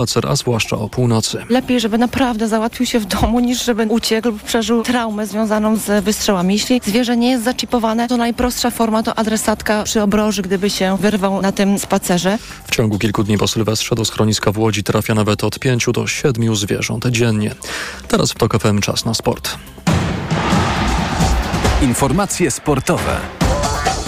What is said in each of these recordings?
spacer, a zwłaszcza o północy. Lepiej, żeby naprawdę załatwił się w domu, niż żeby uciekł lub przeżył traumę związaną z wystrzałami. Jeśli zwierzę nie jest zaczipowane, to najprostsza forma to adresatka przy obroży, gdyby się wyrwał na tym spacerze. W ciągu kilku dni po Sylwestrze do schroniska w Łodzi trafia nawet od 5 do 7 zwierząt dziennie. Teraz w TOK FM czas na sport. Informacje sportowe.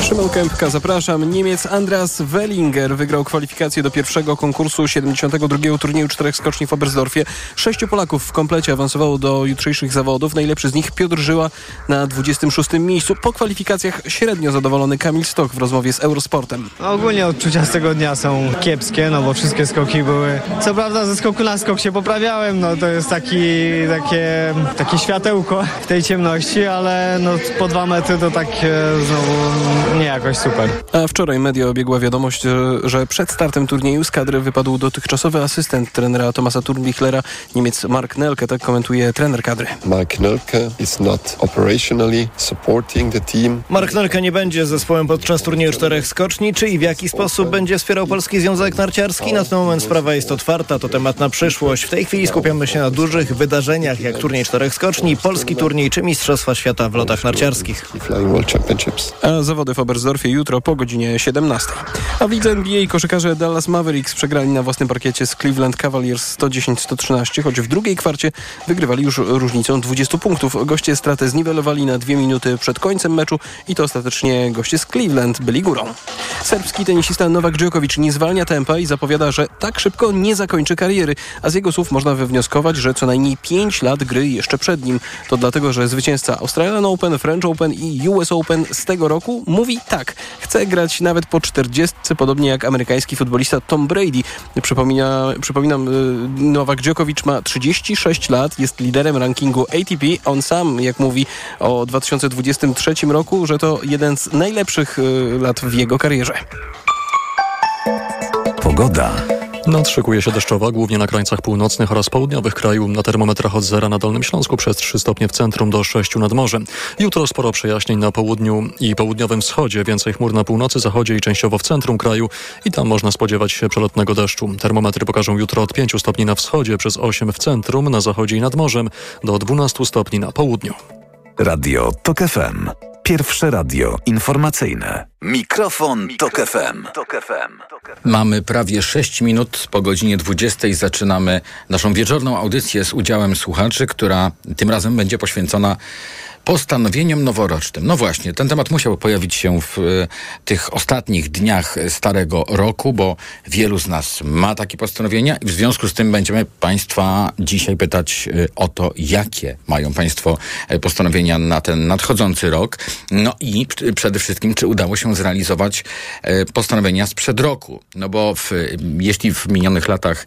Szymon Kępka, zapraszam. Niemiec Andreas Wellinger wygrał kwalifikację do pierwszego konkursu 72. turnieju czterech skoczni w Oberstdorfie. Sześciu Polaków w komplecie awansowało do jutrzejszych zawodów. Najlepszy z nich Piotr Żyła na 26. miejscu. Po kwalifikacjach średnio zadowolony Kamil Stok w rozmowie z Eurosportem. No, ogólnie odczucia z tego dnia są kiepskie, no bo wszystkie skoki były... Co prawda ze skoku na skok się poprawiałem, no to jest taki, takie, takie światełko w tej ciemności, ale no po dwa metry to tak e, znowu nie jakoś super. A wczoraj media obiegła wiadomość, że przed startem turnieju z kadry wypadł dotychczasowy asystent trenera Tomasa Turnbichlera, Niemiec Mark Nelke, tak komentuje trener kadry. Mark Nelke is not operationally supporting the team. Mark Nelke nie będzie zespołem podczas turnieju czterech skoczni, czy i w jaki sposób będzie wspierał Polski Związek Narciarski? Na ten moment sprawa jest otwarta, to temat na przyszłość. W tej chwili skupiamy się na dużych wydarzeniach, jak turniej czterech skoczni, polski turniej czy Mistrzostwa Świata w lotach narciarskich. A zawody w Oberstdorfie jutro po godzinie 17. A w lidze NBA koszykarze Dallas Mavericks przegrali na własnym parkiecie z Cleveland Cavaliers 110-113, choć w drugiej kwarcie wygrywali już różnicą 20 punktów. Goście stratę zniwelowali na dwie minuty przed końcem meczu i to ostatecznie goście z Cleveland byli górą. Serbski tenisista Nowak Djokovic nie zwalnia tempa i zapowiada, że tak szybko nie zakończy kariery, a z jego słów można wywnioskować, że co najmniej 5 lat gry jeszcze przed nim. To dlatego, że zwycięzca Australian Open, French Open i US Open z tego roku mówi tak, chce grać nawet po 40, podobnie jak amerykański futbolista Tom Brady. Przypomina, przypominam, y, Nowak Djokovic ma 36 lat, jest liderem rankingu ATP. On sam, jak mówi o 2023 roku, że to jeden z najlepszych y, lat w jego karierze. Pogoda. Noc szykuje się deszczowa, głównie na krańcach północnych oraz południowych kraju. Na termometrach od zera na Dolnym Śląsku przez 3 stopnie w centrum do 6 nad morzem. Jutro sporo przejaśnień na południu i południowym wschodzie, więcej chmur na północy, zachodzie i częściowo w centrum kraju i tam można spodziewać się przelotnego deszczu. Termometry pokażą jutro od 5 stopni na wschodzie, przez 8 w centrum, na zachodzie i nad morzem, do 12 stopni na południu. Radio TOK FM. Pierwsze radio informacyjne. Mikrofon, Tok FM. Mamy prawie 6 minut po godzinie 20. Zaczynamy naszą wieczorną audycję z udziałem słuchaczy, która tym razem będzie poświęcona postanowieniom noworocznym. No właśnie, ten temat musiał pojawić się w y, tych ostatnich dniach starego roku, bo wielu z nas ma takie postanowienia i w związku z tym będziemy Państwa dzisiaj pytać y, o to, jakie mają Państwo y, postanowienia na ten nadchodzący rok. No i przede wszystkim, czy udało się zrealizować postanowienia sprzed roku. No bo w, jeśli w minionych latach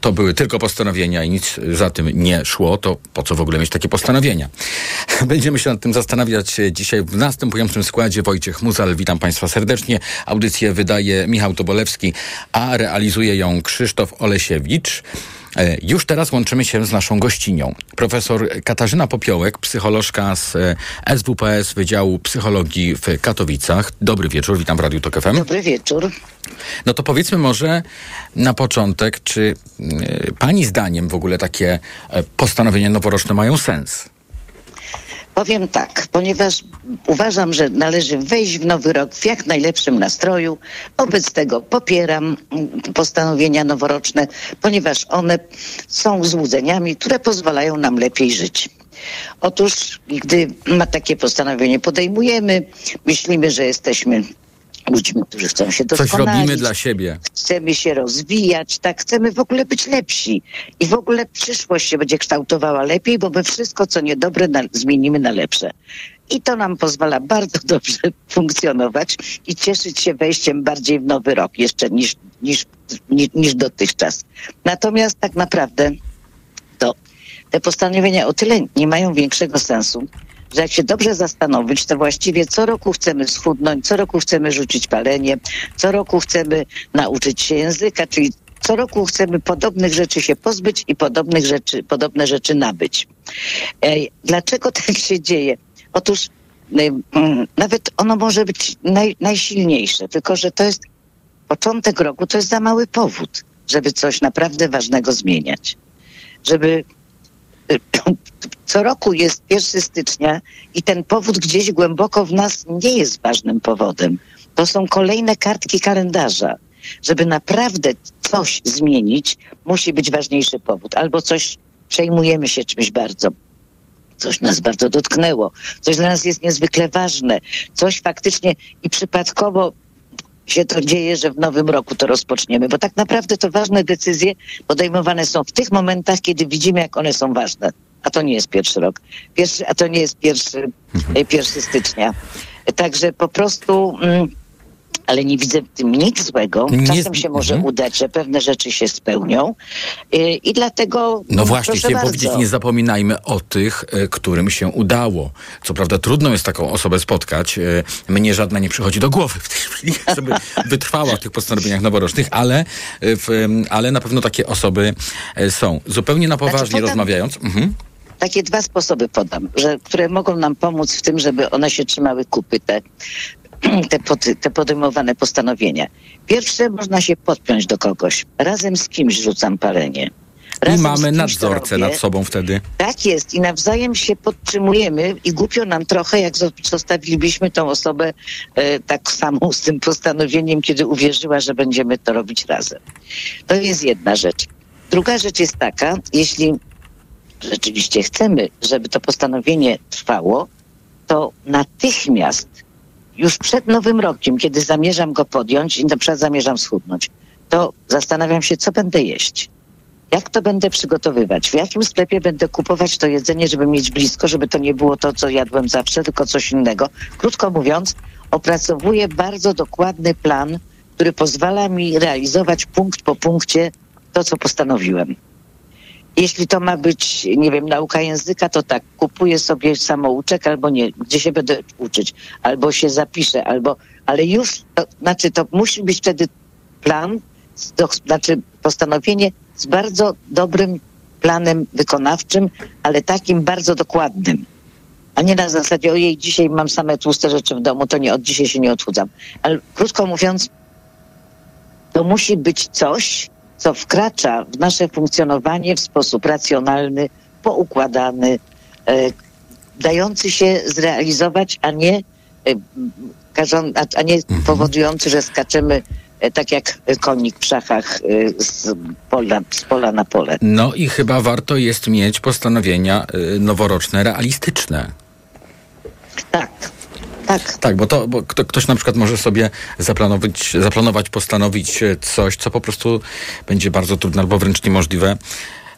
to były tylko postanowienia i nic za tym nie szło, to po co w ogóle mieć takie postanowienia? Będziemy się nad tym zastanawiać dzisiaj w następującym składzie. Wojciech Muzal, witam Państwa serdecznie. Audycję wydaje Michał Tobolewski, a realizuje ją Krzysztof Olesiewicz. Już teraz łączymy się z naszą gościnią. Profesor Katarzyna Popiołek, psycholożka z SWPS Wydziału Psychologii w Katowicach. Dobry wieczór, witam w Radiu Tok FM. Dobry wieczór. No to powiedzmy może na początek, czy y, Pani zdaniem w ogóle takie postanowienia noworoczne mają sens? Powiem tak, ponieważ uważam, że należy wejść w nowy rok w jak najlepszym nastroju. Wobec tego popieram postanowienia noworoczne, ponieważ one są złudzeniami, które pozwalają nam lepiej żyć. Otóż, gdy ma takie postanowienie podejmujemy, myślimy, że jesteśmy ludźmi, którzy chcą się doskonalić. Coś robimy dla siebie. Chcemy się rozwijać, tak, chcemy w ogóle być lepsi. I w ogóle przyszłość się będzie kształtowała lepiej, bo my wszystko, co niedobre, na, zmienimy na lepsze. I to nam pozwala bardzo dobrze funkcjonować i cieszyć się wejściem bardziej w nowy rok jeszcze niż, niż, niż, niż dotychczas. Natomiast tak naprawdę to te postanowienia o tyle nie mają większego sensu, że jak się dobrze zastanowić, to właściwie co roku chcemy schudnąć, co roku chcemy rzucić palenie, co roku chcemy nauczyć się języka, czyli co roku chcemy podobnych rzeczy się pozbyć i podobnych rzeczy, podobne rzeczy nabyć. Dlaczego tak się dzieje? Otóż nawet ono może być naj, najsilniejsze, tylko że to jest początek roku, to jest za mały powód. żeby coś naprawdę ważnego zmieniać. Żeby co roku jest 1 stycznia i ten powód gdzieś głęboko w nas nie jest ważnym powodem. To są kolejne kartki kalendarza. Żeby naprawdę coś zmienić, musi być ważniejszy powód. Albo coś przejmujemy się czymś bardzo. Coś nas bardzo dotknęło, coś dla nas jest niezwykle ważne, coś faktycznie i przypadkowo się to dzieje, że w nowym roku to rozpoczniemy, bo tak naprawdę to ważne decyzje podejmowane są w tych momentach, kiedy widzimy, jak one są ważne. A to nie jest pierwszy rok, pierwszy, a to nie jest pierwszy, mhm. pierwszy stycznia. Także po prostu. Mm, ale nie widzę w tym nic złego. Czasem się może mhm. udać, że pewne rzeczy się spełnią y, i dlatego... No właśnie, chciałem bardzo. powiedzieć, nie zapominajmy o tych, y, którym się udało. Co prawda trudno jest taką osobę spotkać. Y, mnie żadna nie przychodzi do głowy w tej chwili, żeby wytrwała w tych postanowieniach noworocznych, ale, ale na pewno takie osoby są. Zupełnie na poważnie znaczy, rozmawiając... Mhm takie dwa sposoby podam, że, które mogą nam pomóc w tym, żeby one się trzymały kupy, te te, pod, te podejmowane postanowienia. Pierwsze, można się podpiąć do kogoś. Razem z kimś rzucam palenie. Razem I mamy nadzorcę nad sobą wtedy. Tak jest i nawzajem się podtrzymujemy i głupio nam trochę, jak zostawilibyśmy tą osobę e, tak samą z tym postanowieniem, kiedy uwierzyła, że będziemy to robić razem. To jest jedna rzecz. Druga rzecz jest taka, jeśli rzeczywiście chcemy, żeby to postanowienie trwało, to natychmiast już przed Nowym Rokiem, kiedy zamierzam go podjąć i na przykład zamierzam schudnąć, to zastanawiam się, co będę jeść. Jak to będę przygotowywać? W jakim sklepie będę kupować to jedzenie, żeby mieć blisko, żeby to nie było to, co jadłem zawsze, tylko coś innego. Krótko mówiąc, opracowuję bardzo dokładny plan, który pozwala mi realizować punkt po punkcie to, co postanowiłem. Jeśli to ma być, nie wiem, nauka języka, to tak, kupuję sobie samouczek albo nie, gdzie się będę uczyć, albo się zapiszę, albo, ale już, to, znaczy to musi być wtedy plan, to, znaczy postanowienie z bardzo dobrym planem wykonawczym, ale takim bardzo dokładnym. A nie na zasadzie, ojej, dzisiaj mam same tłuste rzeczy w domu, to nie od dzisiaj się nie odchudzam. Ale krótko mówiąc, to musi być coś, co wkracza w nasze funkcjonowanie w sposób racjonalny, poukładany, e, dający się zrealizować, a nie, e, a, nie mhm. powodujący, że skaczemy e, tak jak konik w szachach z pola, z pola na pole. No i chyba warto jest mieć postanowienia noworoczne realistyczne. Tak, tak. Tak, bo to bo kto, ktoś na przykład może sobie zaplanować, zaplanować, postanowić e, coś, co po prostu będzie bardzo trudne albo wręcz niemożliwe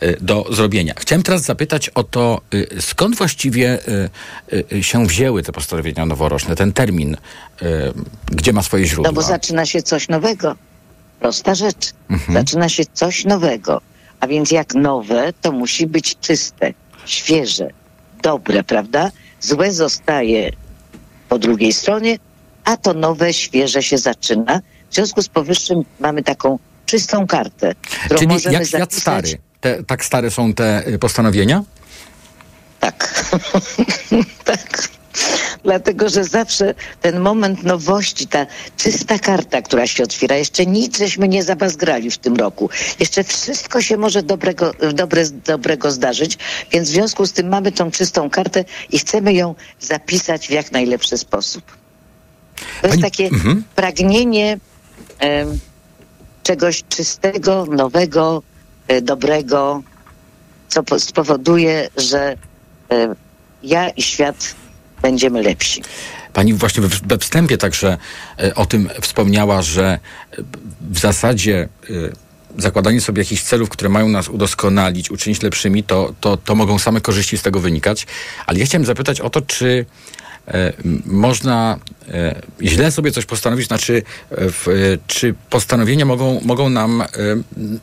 e, do zrobienia. Chciałem teraz zapytać o to, e, skąd właściwie się wzięły te postanowienia noworoczne, ten termin, gdzie ma swoje źródło? No bo zaczyna się coś nowego. Prosta rzecz. Mhm. Zaczyna się coś nowego. A więc jak nowe, to musi być czyste, świeże, dobre, prawda? Złe zostaje po drugiej stronie, a to nowe, świeże się zaczyna. W związku z powyższym mamy taką czystą kartę, którą Czyli możemy jak zapisać. stary? Te, tak stare są te y, postanowienia? Tak. tak. Dlatego, że zawsze ten moment nowości, ta czysta karta, która się otwiera, jeszcze nic żeśmy nie zabazgrali w tym roku. Jeszcze wszystko się może dobrego, dobre, dobrego zdarzyć, więc w związku z tym mamy tą czystą kartę i chcemy ją zapisać w jak najlepszy sposób. To jest takie mhm. pragnienie czegoś czystego, nowego, e, dobrego, co spowoduje, że e, ja i świat będziemy lepsi. Pani właśnie we wstępie także e, o tym wspomniała, że e, w zasadzie e, zakładanie sobie jakichś celów, które mają nas udoskonalić, uczynić lepszymi, to, to, to mogą same korzyści z tego wynikać. Ale ja chciałem zapytać o to, czy można e, źle sobie coś postanowić, znaczy w, czy postanowienia mogą, mogą nam, e,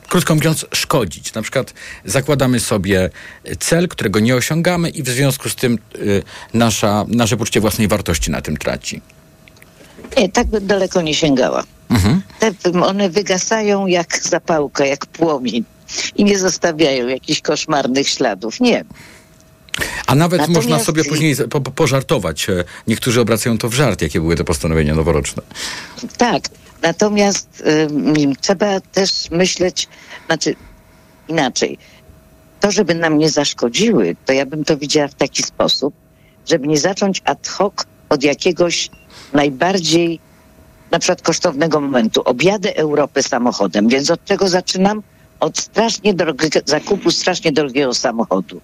krótko mówiąc, szkodzić. Na przykład zakładamy sobie cel, którego nie osiągamy i w związku z tym nasza, nasze poczucie własnej wartości na tym traci. Nie, tak by daleko nie sięgała. Mhm. Te, one wygasają jak zapałka, jak płomień i nie zostawiają jakichś koszmarnych śladów. Nie. A nawet Natomiast... można sobie później po, po, pożartować. E, niektórzy obracają to w żart, jakie były te postanowienia noworoczne. Tak. Natomiast y, trzeba też myśleć, znaczy inaczej. To, żeby nam nie zaszkodziły, to ja bym to widziała w taki sposób, żeby nie zacząć ad hoc od jakiegoś najbardziej na przykład kosztownego momentu. Objadę Europę samochodem, więc od czego zaczynam? Od strasznie drogiego, zakupu strasznie drogiego samochodu.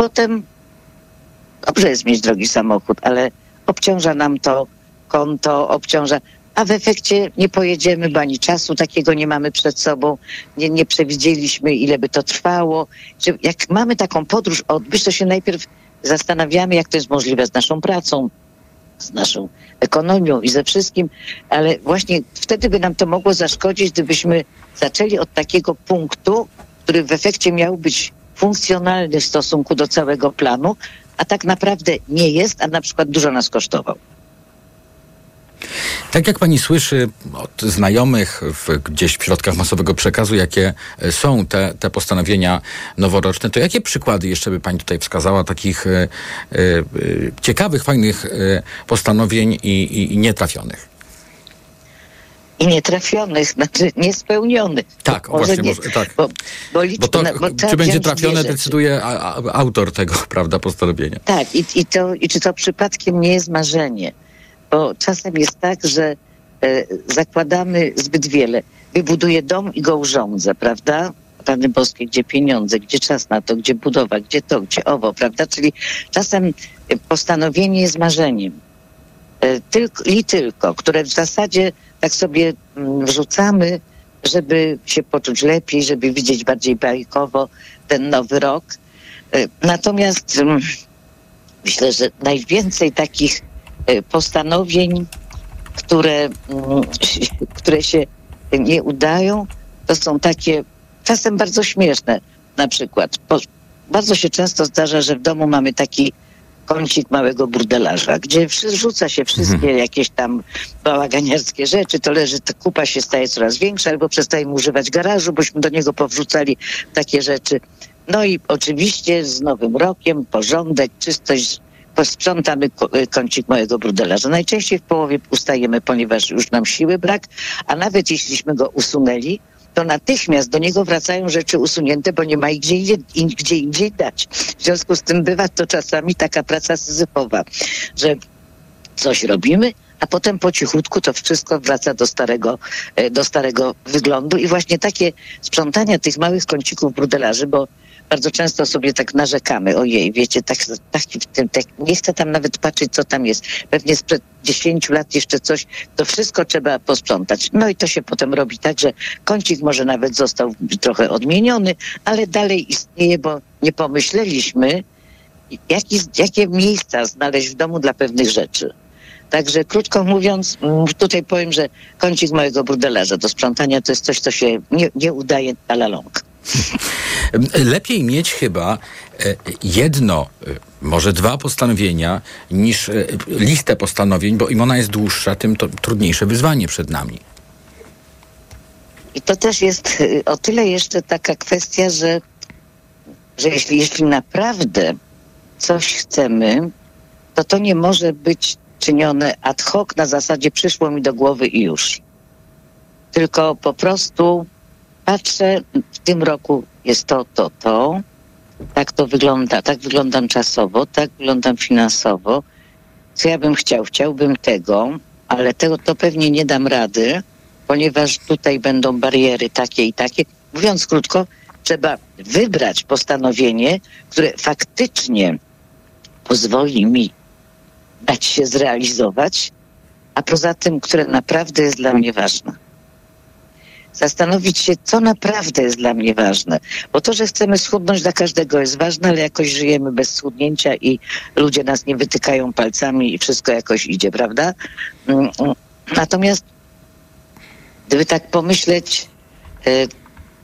Potem dobrze jest mieć drogi samochód, ale obciąża nam to konto, obciąża, a w efekcie nie pojedziemy, bo ani czasu takiego nie mamy przed sobą, nie, nie przewidzieliśmy, ile by to trwało. Jak mamy taką podróż odbyć, to się najpierw zastanawiamy, jak to jest możliwe z naszą pracą, z naszą ekonomią i ze wszystkim, ale właśnie wtedy by nam to mogło zaszkodzić, gdybyśmy zaczęli od takiego punktu, który w efekcie miał być funkcjonalny w stosunku do całego planu, a tak naprawdę nie jest, a na przykład dużo nas kosztował. Tak jak pani słyszy od znajomych w, gdzieś w środkach masowego przekazu, jakie e, są te, te postanowienia noworoczne, to jakie przykłady jeszcze by pani tutaj wskazała takich e, e, ciekawych, fajnych postanowień i, i, i nietrafionych? I nietrafionych, znaczy niespełnionych. Tak, może właśnie, nie, może, tak. Bo, bo, liczb, Bo to, na, bo czy będzie trafione, decyduje autor tego, prawda, postanowienia. Tak, i, i, to, i czy to przypadkiem nie jest marzenie? Bo czasem jest tak, że e, zakładamy zbyt wiele. Wybuduję dom i go urządzę, prawda? Rany boskie, gdzie pieniądze, gdzie czas na to, gdzie budowa, gdzie to, gdzie owo, prawda? Czyli czasem e, postanowienie jest marzeniem. E, tylko, I tylko, które w zasadzie tak sobie mm, wrzucamy, żeby się poczuć lepiej, żeby widzieć bardziej bajkowo ten nowy rok. E, Natomiast mm, myślę, że najwięcej takich e, postanowień, które, mm, które się nie udają, to są takie czasem bardzo śmieszne. Na przykład, bardzo się często zdarza, że w domu mamy taki kącik małego burdelarza, gdzie rzuca się wszystkie jakieś tam bałaganiarskie rzeczy, to leży, ta kupa się staje coraz większa, albo przestajemy używać garażu, bośmy do niego powrzucali takie rzeczy. No i oczywiście z Nowym Rokiem porządek, czystość, posprzątamy y, kącik małego brudelarza. Najczęściej w połowie ustajemy, ponieważ już nam siły brak, a nawet jeśliśmy go usunęli, to natychmiast do niego wracają rzeczy usunięte, bo nie ma ich gdzie, indziej- in, gdzie indziej dać. W związku z tym bywa to czasami taka praca syzyfowa, że coś robimy, a potem po cichutku to wszystko wraca do starego, e, do starego wyglądu i właśnie takie sprzątania tych małych kącików brudelarzy, bo bardzo często sobie tak narzekamy, ojej, wiecie, tak, tak, w tym, tak, nie chcę tam nawet patrzeć, co tam jest. Pewnie sprzed 10 lat jeszcze coś, to wszystko trzeba posprzątać. No i to się potem robi tak, że kącik może nawet został trochę odmieniony, ale dalej istnieje, bo nie pomyśleliśmy, jaki, jakie miejsca znaleźć w domu dla pewnych rzeczy. Także krótko mówiąc, tutaj powiem, że kącik małego brudelarza do sprzątania to jest coś, co się nie, nie udaje a la longue. Lepiej mieć chyba e, jedno, e, może dwa postanowienia, niż e, listę postanowień, bo im ona jest dłuższa, tym to trudniejsze wyzwanie przed nami. I to też jest o tyle jeszcze taka kwestia, że, że jeśli, jeśli naprawdę coś chcemy, to to nie może być czynione ad hoc na zasadzie przyszło mi do głowy i już. Tylko po prostu patrzę, w tym roku jest to, to, to, tak to wygląda, tak wyglądam czasowo, tak wyglądam finansowo. Co ja bym chciał? Chciałbym tego, ale tego to pewnie nie dam rady, ponieważ tutaj będą bariery takie i takie. Mówiąc krótko, trzeba wybrać postanowienie, które faktycznie pozwoli mi dać się zrealizować, a poza tym, które naprawdę jest dla mnie ważne. Zastanowić się, co naprawdę jest dla mnie ważne. Bo to, że chcemy schudnąć dla każdego jest ważne, ale jakoś żyjemy bez schudnięcia i ludzie nas nie wytykają palcami i wszystko jakoś idzie, prawda? Mm, mm. Natomiast gdyby tak pomyśleć, y,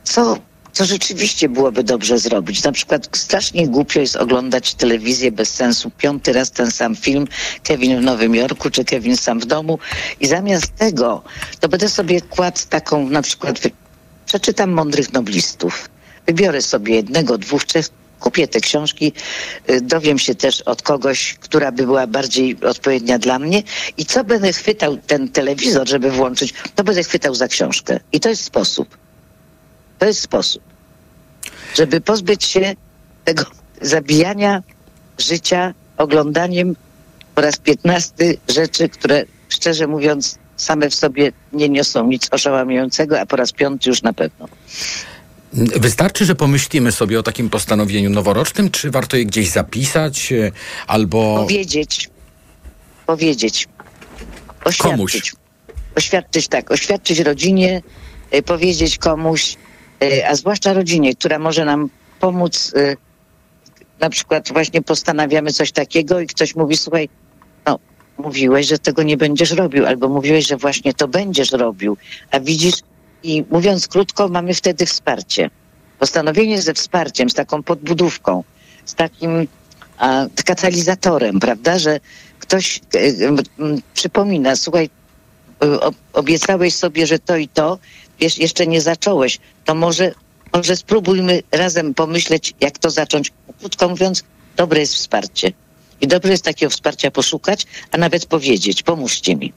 co, co rzeczywiście byłoby dobrze zrobić. Na przykład strasznie głupio jest oglądać telewizję bez sensu. Piąty raz ten sam film, Kevin w Nowym Jorku czy Kevin sam w domu. I zamiast tego, to będę sobie kładł taką na przykład, przeczytam mądrych noblistów. Wybiorę sobie jednego, dwóch, trzech kupię te książki, y, dowiem się też od kogoś, która by była bardziej odpowiednia dla mnie i co będę chwytał ten telewizor, żeby włączyć, to będę chwytał za książkę. I to jest sposób. To jest sposób, żeby pozbyć się tego zabijania życia oglądaniem po raz piętnasty rzeczy, które szczerze mówiąc same w sobie nie niosą nic oszałamiającego, a po raz piąty już na pewno. Wystarczy, że pomyślimy sobie o takim postanowieniu noworocznym, czy warto je gdzieś zapisać, e, albo... Powiedzieć. Powiedzieć. Oświadczyć. Komuś. Oświadczyć, tak. Oświadczyć rodzinie, y, powiedzieć komuś, a zwłaszcza rodzinie, która może nam pomóc. Y, na przykład właśnie postanawiamy coś takiego i ktoś mówi, słuchaj, no mówiłeś, że tego nie będziesz robił, albo mówiłeś, że właśnie to będziesz robił, a widzisz, i mówiąc krótko, mamy wtedy wsparcie. Postanowienie ze wsparciem, z taką podbudówką, z takim a, katalizatorem, prawda, że ktoś e, przypomina, słuchaj, e, obiecałeś sobie, że to i to, wiesz, jeszcze nie zacząłeś, to może, może spróbujmy razem pomyśleć, jak to zacząć. Krótko mówiąc, dobre jest wsparcie. I dobre jest takiego wsparcia poszukać, a nawet powiedzieć, pomóżcie mi.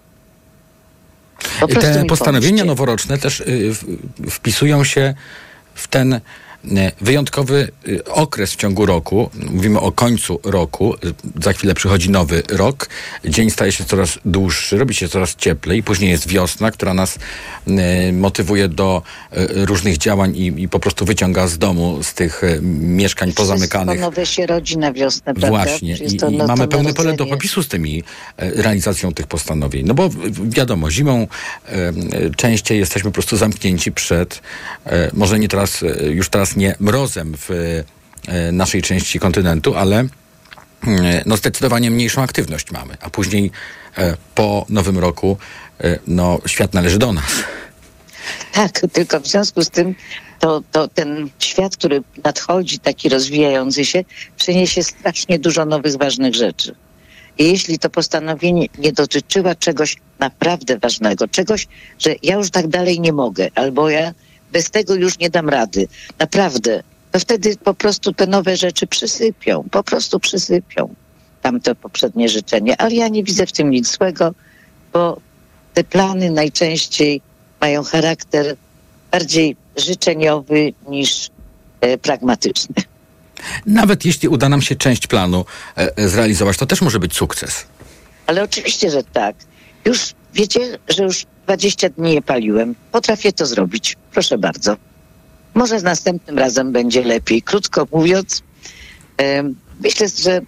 Po Te postanowienia pomóżcie. noworoczne też y, wpisują się w ten wyjątkowy y, okres w ciągu roku. Mówimy o końcu roku. Y, Za chwilę przychodzi nowy rok. Dzień staje się coraz dłuższy, robi się coraz cieplej. Później jest wiosna, która nas y, motywuje do różnych działań i, i po prostu wyciąga z domu, z tych mieszkań pozamykanych. Nowe się rodzi na wiosnę, prawda? Właśnie. I, i mamy pełne pole do popisu z tymi e, realizacją tych postanowień. No bo wiadomo, zimą e, e, częściej jesteśmy po prostu zamknięci przed, e, może nie teraz, e, już teraz nie mrozem w e, naszej części kontynentu, ale e, no zdecydowanie mniejszą aktywność mamy. A później e, po nowym roku no świat należy do nas. Tak, tylko w związku z tym to, to ten świat, który nadchodzi, taki rozwijający się, przyniesie strasznie dużo nowych, ważnych rzeczy. I jeśli to postanowienie nie dotyczyło czegoś naprawdę ważnego, czegoś, że ja już tak dalej nie mogę, albo ja bez tego już nie dam rady, naprawdę, to wtedy po prostu te nowe rzeczy przysypią, po prostu przysypią tamte poprzednie życzenie. Ale ja nie widzę w tym nic złego, bo te plany najczęściej mają charakter bardziej życzeniowy niż e, pragmatyczny. Nawet jeśli uda nam się część planu e, e, zrealizować, to też może być sukces. Ale oczywiście, że tak. Już wiecie, że już 20 dni nie paliłem. Potrafię to zrobić. Proszę bardzo. Może z następnym razem będzie lepiej. Krótko mówiąc, myślę, że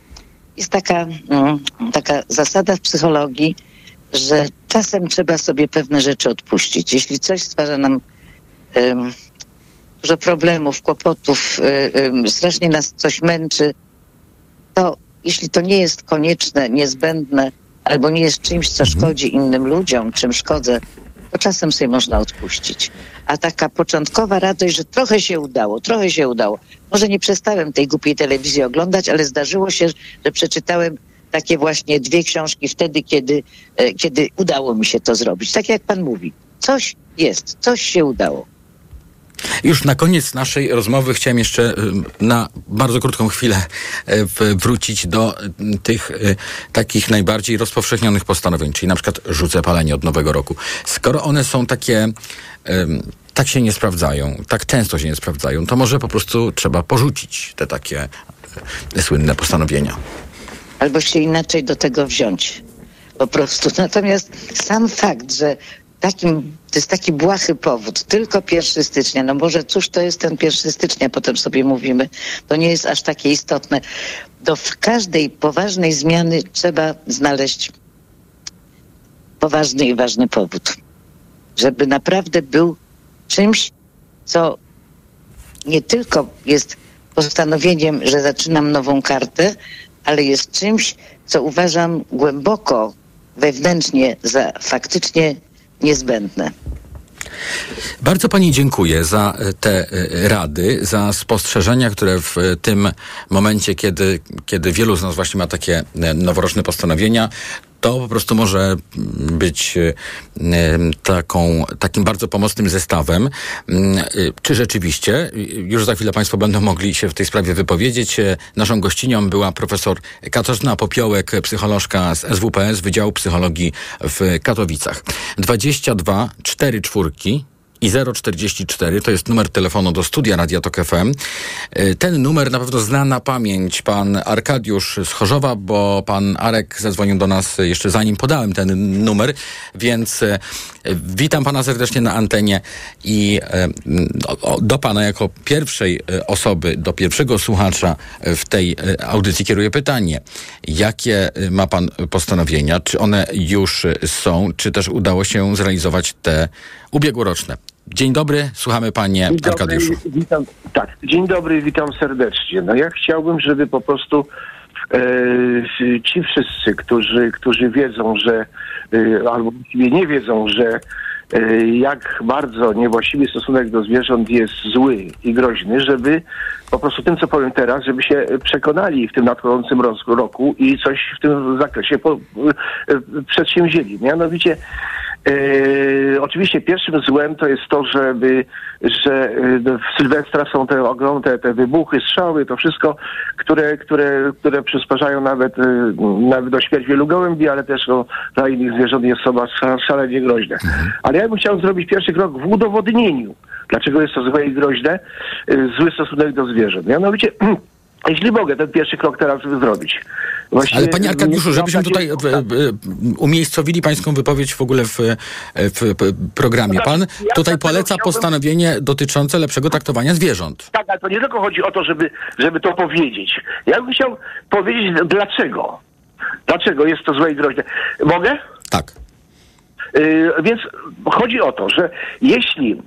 jest taka, mm, taka zasada w psychologii, że czasem trzeba sobie pewne rzeczy odpuścić. Jeśli coś stwarza nam dużo problemów, kłopotów, y, strasznie nas coś męczy, to jeśli to nie jest konieczne, niezbędne, albo nie jest czymś, co szkodzi innym ludziom, czym szkodzę, to czasem sobie można odpuścić. A taka początkowa radość, że trochę się udało, trochę się udało. Może nie przestałem tej głupiej telewizji oglądać, ale zdarzyło się, że przeczytałem takie właśnie dwie książki wtedy, kiedy, e, kiedy udało mi się to zrobić. Tak jak pan mówi. Coś jest, coś się udało. Już na koniec naszej rozmowy chciałem jeszcze ym, na bardzo krótką chwilę w- wrócić do ym, tych y, takich najbardziej rozpowszechnionych postanowień, czyli na przykład rzucę palenie od nowego roku. Skoro one są takie, tak się nie sprawdzają, tak często się nie sprawdzają, to może po prostu trzeba porzucić te takie y, słynne postanowienia. albo się inaczej do tego wziąć. Po prostu. Natomiast sam fakt, że takim, to jest taki błahy powód, tylko 1 stycznia, no może cóż to jest ten 1 stycznia, potem sobie mówimy, to nie jest aż takie istotne. Do każdej poważnej zmiany trzeba znaleźć poważny i ważny powód. Żeby naprawdę był czymś, co nie tylko jest postanowieniem, że zaczynam nową kartę, ale jest czymś, co uważam głęboko wewnętrznie za faktycznie niezbędne. Bardzo Pani dziękuję za e, te e, rady, za spostrzeżenia, które w e, tym momencie, kiedy, kiedy wielu z nas właśnie ma takie noworoczne postanowienia, to po prostu może być e, taką, takim bardzo pomocnym zestawem. Mm, e, czy rzeczywiście, już za chwilę Państwo będą mogli się w tej sprawie wypowiedzieć. E, naszą gościnią była profesor Katarzyna Popiołek, psycholożka z SWPS Wydziału Psychologii w Katowicach. 22 4 czwórki i 044 to jest numer telefonu do studia Radia Tok FM. Y, ten numer na pewno zna na pamięć pan Arkadiusz z Chorzowa, bo pan Arek zadzwonił do nas jeszcze zanim podałem ten numer, więc y, witam pana serdecznie na antenie i y, do pana jako pierwszej osoby, do pierwszego słuchacza w tej audycji kieruję pytanie. Jakie ma pan postanowienia? Czy one już są, czy też udało się zrealizować te ubiegłoroczne? Dzień dobry, słuchamy panie Dzień Arkadiuszu. Dobry, witam, tak, dzień dobry, witam serdecznie. No ja chciałbym, żeby po prostu e, ci wszyscy, którzy, którzy wiedzą, że e, albo nie wiedzą, że e, jak bardzo niewłaściwy stosunek do zwierząt jest zły i groźny, żeby po prostu tym, co powiem teraz, żeby się przekonali w tym nadchodzącym roku i coś w tym zakresie po, e, przedsięwzięli. Mianowicie E, oczywiście pierwszym złem to jest to, żeby, że e, w Sylwestra są te ogromne te wybuchy, strzały, to wszystko, które, które, które przysparzają nawet, e, nawet do śmierci wielu gołębi, ale też no, dla innych zwierząt jest to szalenie groźne. Mhm. Ale ja bym chciał zrobić pierwszy krok w udowodnieniu, dlaczego jest to złe i groźne, zły stosunek do zwierząt. Mianowicie jeśli mogę ten pierwszy krok teraz zrobić. Właśnie Ale panie Arkadiuszu, żebyśmy tutaj w, w, umiejscowili pańską wypowiedź w ogóle w, w programie. Pan tutaj poleca postanowienie dotyczące lepszego traktowania zwierząt. Tak, ale to nie tylko chodzi o to, żeby, żeby to powiedzieć. Ja bym chciał powiedzieć dlaczego. Dlaczego jest to złe i groźne. Mogę? Tak. Yy, więc chodzi o to, że jeśli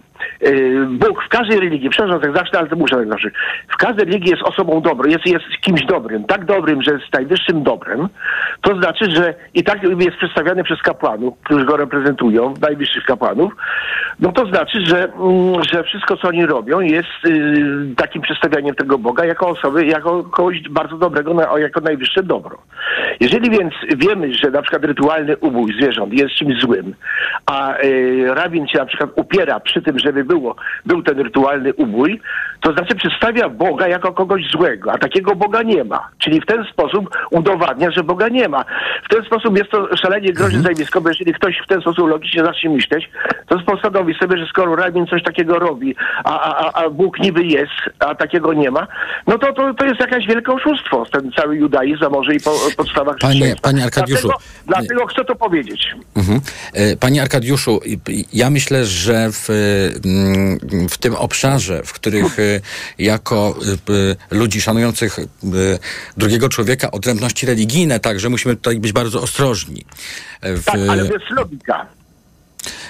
Bóg w każdej religii, przepraszam, tak zawsze, ale to muszę tak zawsze, w każdej religii jest osobą dobrą, jest, jest kimś dobrym, tak dobrym, że jest najwyższym dobrem, to znaczy, że i tak jest przedstawiany przez kapłanów, którzy go reprezentują, najwyższych kapłanów, no to znaczy, że, mm, że wszystko, co oni robią, jest y, takim przedstawianiem tego Boga jako osoby, jako kogoś bardzo dobrego, jako najwyższe dobro. Jeżeli więc wiemy, że na przykład rytualny ubój zwierząt jest czymś złym, a y, rabin się na przykład upiera przy tym, żeby było, był ten rytualny ubój, to znaczy przedstawia Boga jako kogoś złego, a takiego Boga nie ma. Czyli w ten sposób udowadnia, że Boga nie ma. W ten sposób jest to szalenie groźne mhm. zjawisko, bo jeżeli ktoś w ten sposób logicznie zacznie myśleć, to postanowi sobie, że skoro rabin coś takiego robi, a, a, a Bóg niby jest, a takiego nie ma, no to, to, to jest jakaś wielkie oszustwo, ten cały judaizm, a może i po, podstawach Panie, panie Arkadiuszu. Dlatego, dlatego chcę to powiedzieć. Mhm. E, panie Arkadiuszu, ja myślę, że w, w tym obszarze, w których e, jako e, ludzi szanujących drugiego człowieka odrębności religijne, także musimy tutaj być bardzo ostrożni. W... Tak, ale to jest logika.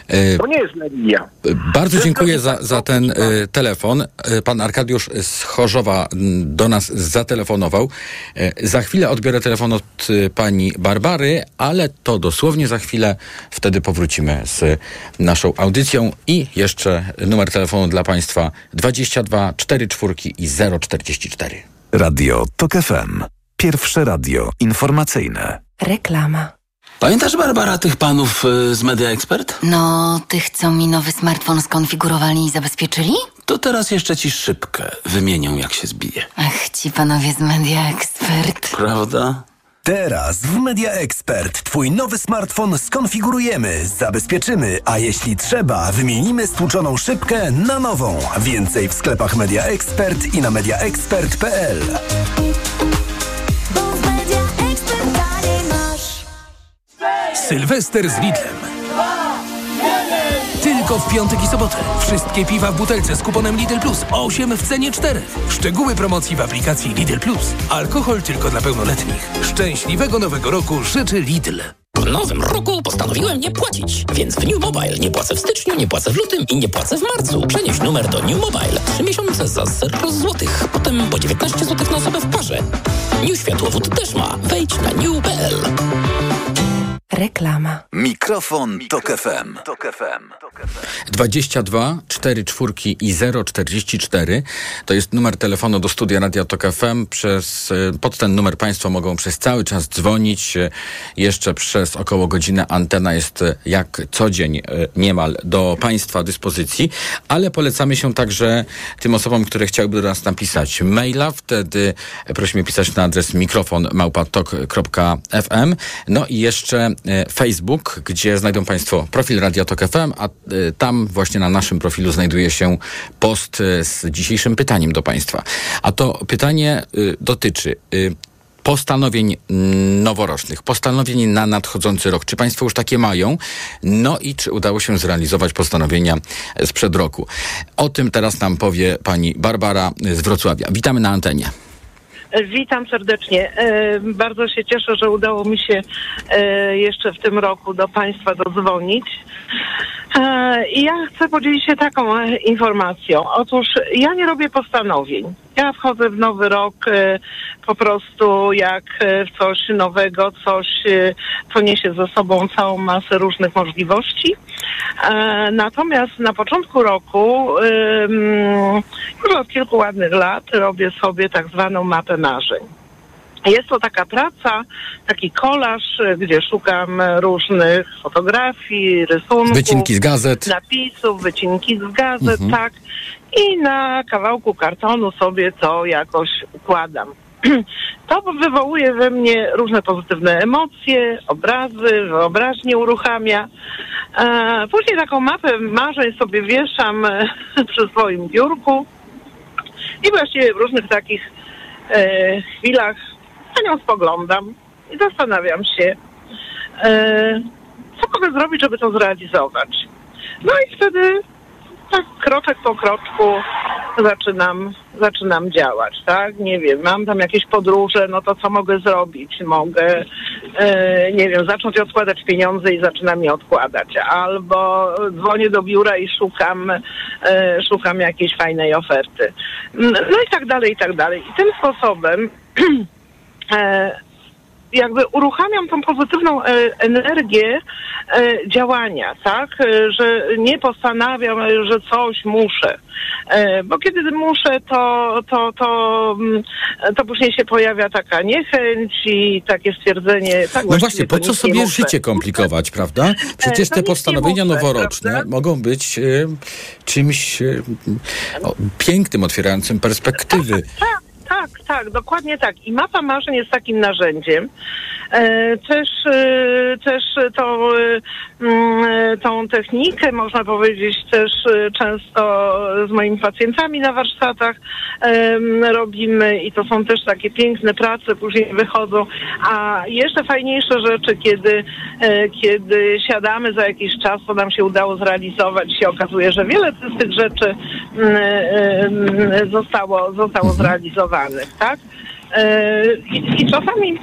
E, to nie jest religia. Bardzo dziękuję za, za ten e, telefon. E, pan Arkadiusz z Chorzowa do nas zatelefonował. Za chwilę odbiorę telefon od pani Barbary, ale to dosłownie za chwilę. Wtedy powrócimy z naszą audycją i jeszcze numer telefonu dla państwa 22 44 i 044. Radio TOK FM. Pierwsze radio informacyjne. Reklama. Pamiętasz, Barbara, tych panów y, z Media Expert? No, tych, co mi nowy smartfon skonfigurowali i zabezpieczyli? To teraz jeszcze ci szybkę wymienią, jak się zbije. Ach, ci panowie z Media Expert. Prawda? Teraz w Media Expert Twój nowy smartfon skonfigurujemy, zabezpieczymy, a jeśli trzeba, wymienimy stłuczoną szybkę na nową. Więcej w sklepach Media Expert i na mediaexpert.pl. Sylwester z Lidlem. Tylko w piątek i sobotę. Wszystkie piwa w butelce z kuponem Lidl Plus. 8 w cenie 4. Szczegóły promocji w aplikacji Lidl Plus. Alkohol tylko dla pełnoletnich. Szczęśliwego nowego roku życzy Lidl. W nowym roku postanowiłem nie płacić, więc w New Mobile nie płacę w styczniu, nie płacę w lutym i nie płacę w marcu. Przenieś numer do New Mobile. Trzy miesiące za 0 zł, potem po 19 zł na osobę w parze. New Światłowód też ma. Wejdź na new.pl. Reklama. Mikrofon, Tok FM. Tok FM. 22 4 czwórki i 044 to jest numer telefonu do studia Radia Tok FM. Przez, e, pod ten numer Państwo mogą przez cały czas dzwonić. E, Jeszcze przez około godzinę antena jest e, jak co dzień niemal do Państwa dyspozycji, ale polecamy się także tym osobom, które chciałyby do nas napisać maila. Wtedy prosimy pisać na adres mikrofon małpatok.fm. No i jeszcze Facebook, gdzie znajdą Państwo profil Radia Tok FM, a e, tam właśnie na naszym profilu znajduje się post e, z dzisiejszym pytaniem do Państwa. A to pytanie y, dotyczy y, postanowień mm, noworocznych, postanowień na nadchodzący rok. Czy Państwo już takie mają? No i czy udało się zrealizować postanowienia sprzed roku? O tym teraz nam powie pani Barbara z Wrocławia. Witamy na antenie. Witam serdecznie. E, Bardzo się cieszę, że udało mi się e, jeszcze w tym roku do Państwa dodzwonić. E, I ja chcę podzielić się taką informacją. Otóż ja nie robię postanowień. Ja wchodzę w nowy rok po prostu jak w coś nowego, coś, co niesie ze sobą całą masę różnych możliwości. Natomiast na początku roku, już od kilku ładnych lat, robię sobie tak zwaną mapę marzeń. Jest to taka praca, taki kolaż, y, gdzie szukam różnych fotografii, rysunków. Wycinki z gazet. Napisów, wycinki z gazet, Mhm. tak. I na kawałku kartonu sobie to jakoś układam. To wywołuje we mnie różne pozytywne emocje, obrazy, wyobraźnię uruchamia. E, później taką mapę marzeń sobie wieszam e, przy swoim biurku i właściwie w różnych takich e, chwilach na nią spoglądam i zastanawiam się, e, co mogę zrobić, żeby to zrealizować. No i wtedy tak kroczek po kroczku zaczynam, zaczynam działać, tak? Nie wiem, mam tam jakieś podróże, no to co mogę zrobić? Mogę, e, nie wiem, zacząć odkładać pieniądze i zaczynam je odkładać. Albo dzwonię do biura i szukam, e, szukam jakiejś fajnej oferty. No i tak dalej, i tak dalej. I tym sposobem e, jakby uruchamiam tą pozytywną e, energię e, działania, tak? E, że nie postanawiam, że coś muszę. Bo kiedy muszę, to, to, to, mm, to później się pojawia taka niechęć i takie stwierdzenie. Tak No właśnie, po co sobie życie komplikować, prawda? Przecież te nie postanowienia noworoczne mogą być czymś pięknym, otwierającym perspektywy. Tak, tak, dokładnie tak. I mapa marzeń jest takim narzędziem. E, też, e, też to, e, mm, tą technikę, można powiedzieć, też często z moimi pacjentami na warsztatach robimy i to są też takie piękne prace, później wychodzą. A jeszcze fajniejsze rzeczy, kiedy, kiedy siadamy za jakiś czas, to nam się udało zrealizować, się okazuje, że wiele z tych rzeczy mm, em, zostało, zostało zrealizowanych, tak? I, I czasami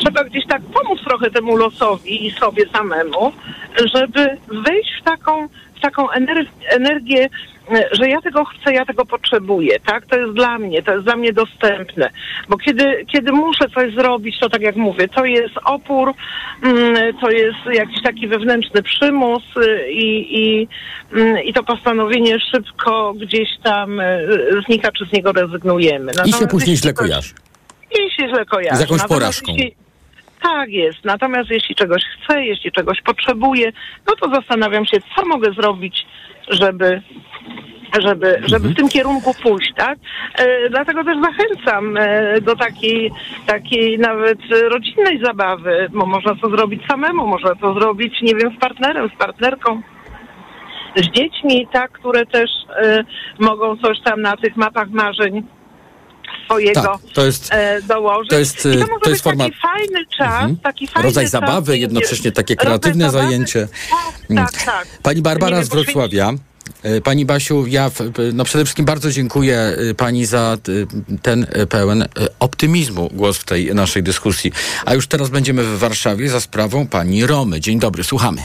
trzeba gdzieś tak pomóc trochę temu losowi i sobie samemu, żeby wyjść w taką, w taką ener- energię, że ja tego chcę, ja tego potrzebuję, tak? To jest dla mnie, to jest dla mnie dostępne. Bo kiedy, kiedy muszę coś zrobić, to tak jak mówię, to jest opór, mm, to jest jakiś taki wewnętrzny przymus y, i, i, mm, i to postanowienie szybko gdzieś tam y, znika, czy z niego rezygnujemy. I się Natomiast później źle kojarzy. I się źle kojarzy. Z jakąś porażką. Jeśli, tak jest. Natomiast jeśli czegoś chcę, jeśli czegoś potrzebuję, no to zastanawiam się, co mogę zrobić, żeby żeby, żeby w tym kierunku pójść, tak? E, dlatego też zachęcam e, do takiej, takiej nawet rodzinnej zabawy, bo można to zrobić samemu, można to zrobić, nie wiem, z partnerem, z partnerką, z dziećmi, tak, które też e, mogą coś tam na tych mapach marzeń swojego Tak, to jest- e, dołożyć. to jest, I to e, może to jest forma- taki fajny czas, Mhm. taki fajny Rodzaj czas, zabawy, jednocześnie takie kreatywne zajęcie. Tak, tak, tak. Pani Barbara z Wrocławia. e, Pani Basiu, ja no przede wszystkim bardzo dziękuję e, Pani za e, ten e, pełen e, optymizmu głos w tej naszej dyskusji. A już teraz będziemy w Warszawie za sprawą Pani Romy. Dzień dobry, słuchamy.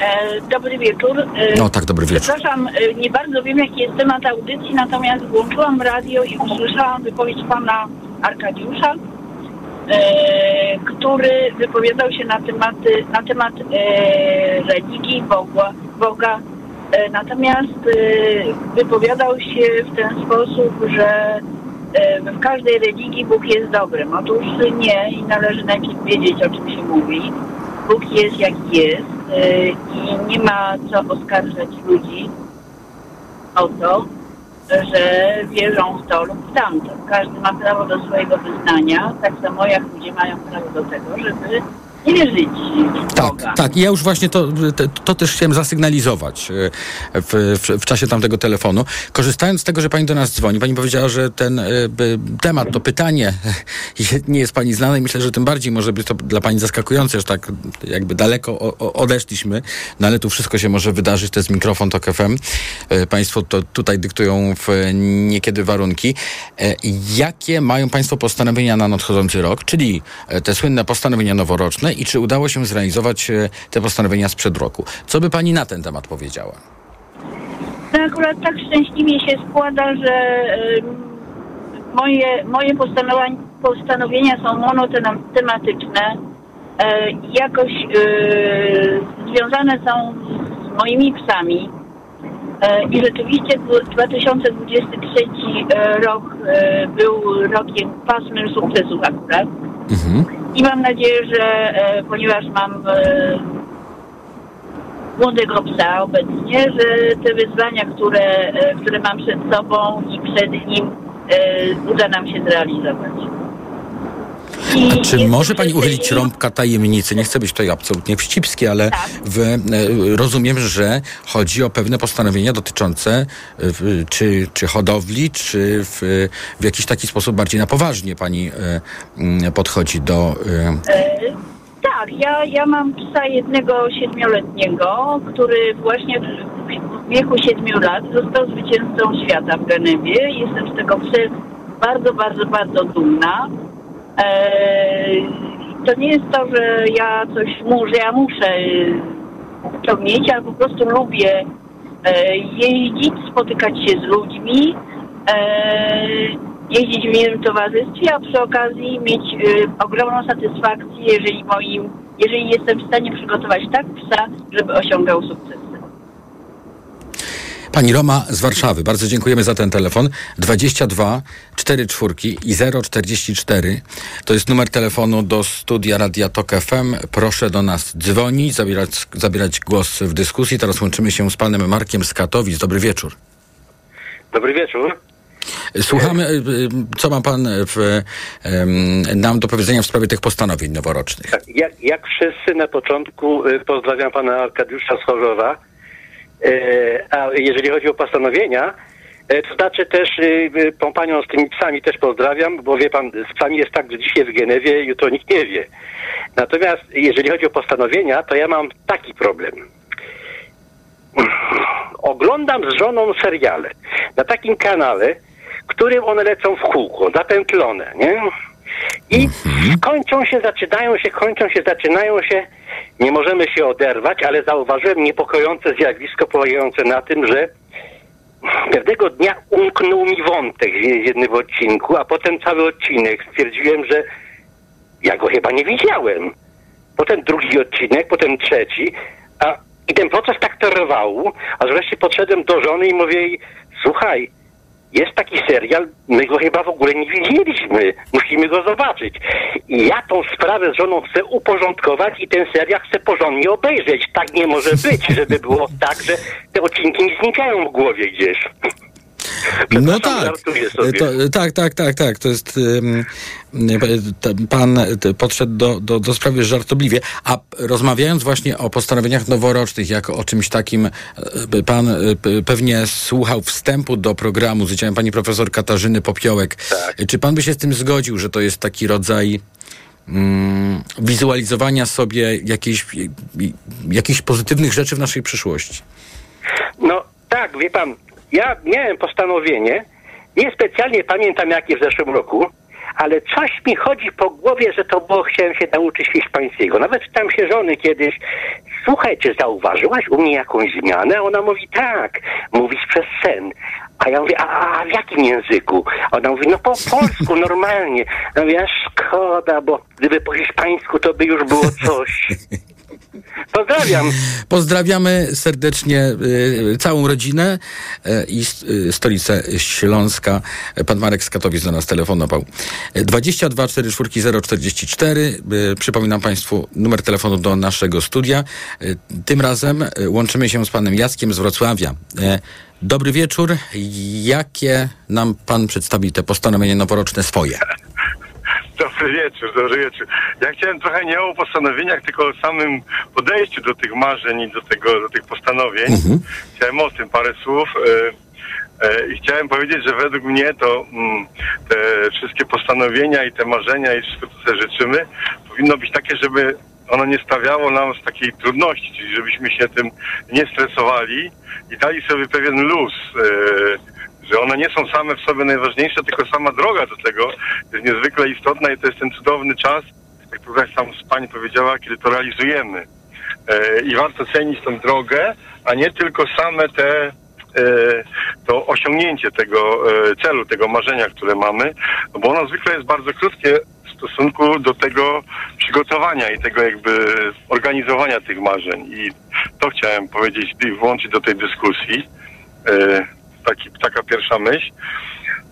E, Dobry wieczór. E, No tak, dobry wieczór. Przepraszam, e, nie bardzo wiem, jaki jest temat audycji, natomiast włączyłam radio i usłyszałam wypowiedź pana Arkadiusza. który wypowiadał się na tematy, na temat religii Boga. Boga. Natomiast wypowiadał się w ten sposób, że w każdej religii Bóg jest dobrym. Otóż nie i należy najpierw wiedzieć, o czym się mówi. Bóg jest jaki jest e, i nie ma co oskarżać ludzi o to, że wierzą w to lub w tamto. Każdy ma prawo do swojego wyznania, tak samo jak ludzie mają prawo do tego, żeby wierzyć w Tak, tak. I ja już właśnie to, to, to też chciałem zasygnalizować e, w, w, w czasie tamtego telefonu. Korzystając z tego, że pani do nas dzwoni, pani powiedziała, że ten e, temat, to pytanie nie jest pani znane i myślę, że tym bardziej może być to dla pani zaskakujące, że tak jakby daleko o, o, odeszliśmy, no ale tu wszystko się może wydarzyć, to jest mikrofon TOK FM. E, Państwo to tutaj dyktują w niekiedy warunki. Jakie mają Państwo postanowienia na nadchodzący rok, czyli te słynne postanowienia noworoczne i czy udało się zrealizować e, te postanowienia sprzed roku? Co by Pani na ten temat powiedziała? No akurat tak szczęśliwie się składa, że moje, moje postanowienia, są monotematyczne. E, jakoś y, związane są z moimi psami. E, I rzeczywiście dwu- 2023 e, rok e, był rokiem pasmem sukcesów akurat. I mam nadzieję, że e, ponieważ mam e, młodego psa obecnie, że te wyzwania, które, e, które mam przed sobą i przed nim, uda nam się zrealizować. Czy może pani uchylić rąbka tajemnicy? Nie chcę być tutaj absolutnie wścibski, ale w, e, rozumiem, że chodzi o pewne postanowienia dotyczące e, czy, czy hodowli, czy w, w jakiś taki sposób bardziej na poważnie pani e, podchodzi do. Tak, ja, ja mam psa jednego siedmioletniego, który właśnie w wieku siedmiu lat został zwycięzcą świata w Genewie. Jestem z tego psa bardzo, bardzo, bardzo dumna. E, to nie jest to, że ja coś że ja muszę to mieć, ale po prostu lubię e, jeździć, spotykać się z ludźmi, e, jeździć w miłym towarzystwie, a przy okazji mieć ogromną satysfakcję, jeżeli moim, jeżeli jestem w stanie przygotować tak psa, żeby osiągał sukces. Pani Roma z Warszawy, bardzo dziękujemy za ten telefon. 22 4 czwórki i 044 to jest numer telefonu do studia Radia Tok FM. Proszę do nas dzwonić, zabierać, zabierać głos w dyskusji. Teraz łączymy się z panem Markiem z Katowic. Dobry wieczór. Dobry wieczór. Słuchamy, y, y, co ma pan w, em, nam do powiedzenia w sprawie tych postanowień noworocznych. Tak, jak, jak wszyscy na początku y, pozdrawiam pana Arkadiusza z Chorzowa. E, A jeżeli chodzi o postanowienia, e, to znaczy też y, tą panią z tymi psami też pozdrawiam, bo wie pan, z psami jest tak, że dzisiaj w Genewie, jutro nikt nie wie. Natomiast jeżeli chodzi o postanowienia, to ja mam taki problem. Oglądam z żoną seriale na takim kanale, którym one lecą w kółko, zapętlone, nie? I kończą się, zaczynają się, kończą się, zaczynają się. Nie możemy się oderwać, ale zauważyłem niepokojące zjawisko polegające na tym, że pewnego dnia umknął mi wątek w jednym odcinku, a potem cały odcinek. Stwierdziłem, że ja go chyba nie widziałem. Potem drugi odcinek, potem trzeci, a i ten proces tak trwał, aż wreszcie podszedłem do żony i mówię jej, słuchaj, jest taki serial, my go chyba w ogóle nie widzieliśmy. Musimy go zobaczyć. I ja tą sprawę z żoną chcę uporządkować i ten serial chcę porządnie obejrzeć. Tak nie może być, żeby było tak, że te odcinki mi znikają w głowie gdzieś. No tak, to, tak, tak, tak, tak. To jest t- pan t- podszedł do, do, do sprawy żartobliwie. A rozmawiając właśnie o postanowieniach noworocznych, jako o czymś takim, e, pan pewnie słuchał wstępu do programu z udziałem pani profesor Katarzyny Popiołek. Czy pan by się z tym zgodził, że to jest taki rodzaj mm, wizualizowania sobie jakiejś, jakichś pozytywnych rzeczy w naszej przyszłości? No tak, wie pan, ja miałem postanowienie, niespecjalnie pamiętam jakie w zeszłym roku, ale coś mi chodzi po głowie, że to było, chciałem się nauczyć hiszpańskiego. Nawet pytam się żony kiedyś, słuchaj, czy zauważyłaś u mnie jakąś zmianę? Ona mówi, tak, mówisz przez sen. A ja mówię, a, w jakim języku? A Ona mówi, no po polsku, normalnie. Ja mówię, szkoda, bo gdyby po hiszpańsku, to by już było coś. Pozdrawiam. Pozdrawiamy serdecznie y, całą rodzinę y, i y, stolicę Śląska. Pan Marek z Katowic do nas telefonował. Y, 22 44 044. Y, Przypominam Państwu numer telefonu do naszego studia. Tym razem łączymy się z panem Jackiem z Wrocławia. Dobry wieczór. Jakie nam pan przedstawi te postanowienia noworoczne swoje? Dobry wieczór, dobry wieczór. Ja chciałem trochę nie o postanowieniach, tylko o samym podejściu do tych marzeń i do, tego, do tych postanowień. Chciałem o tym parę słów. E, e, I chciałem powiedzieć, że według mnie to mm, te wszystkie postanowienia i te marzenia i wszystko, co sobie życzymy, powinno być takie, żeby ono nie stawiało nam z takiej trudności, czyli żebyśmy się tym nie stresowali i dali sobie pewien luz. Że one nie są same w sobie najważniejsze, tylko sama droga do tego jest niezwykle istotna i to jest ten cudowny czas, jak tutaj sam pani powiedziała, kiedy to realizujemy. E, I warto cenić tą drogę, a nie tylko same te e, to osiągnięcie tego e, celu, tego marzenia, które mamy, bo ono zwykle jest bardzo krótkie w stosunku do tego przygotowania i tego jakby organizowania tych marzeń. I to chciałem powiedzieć i włączyć do tej dyskusji. Taki, taka pierwsza myśl.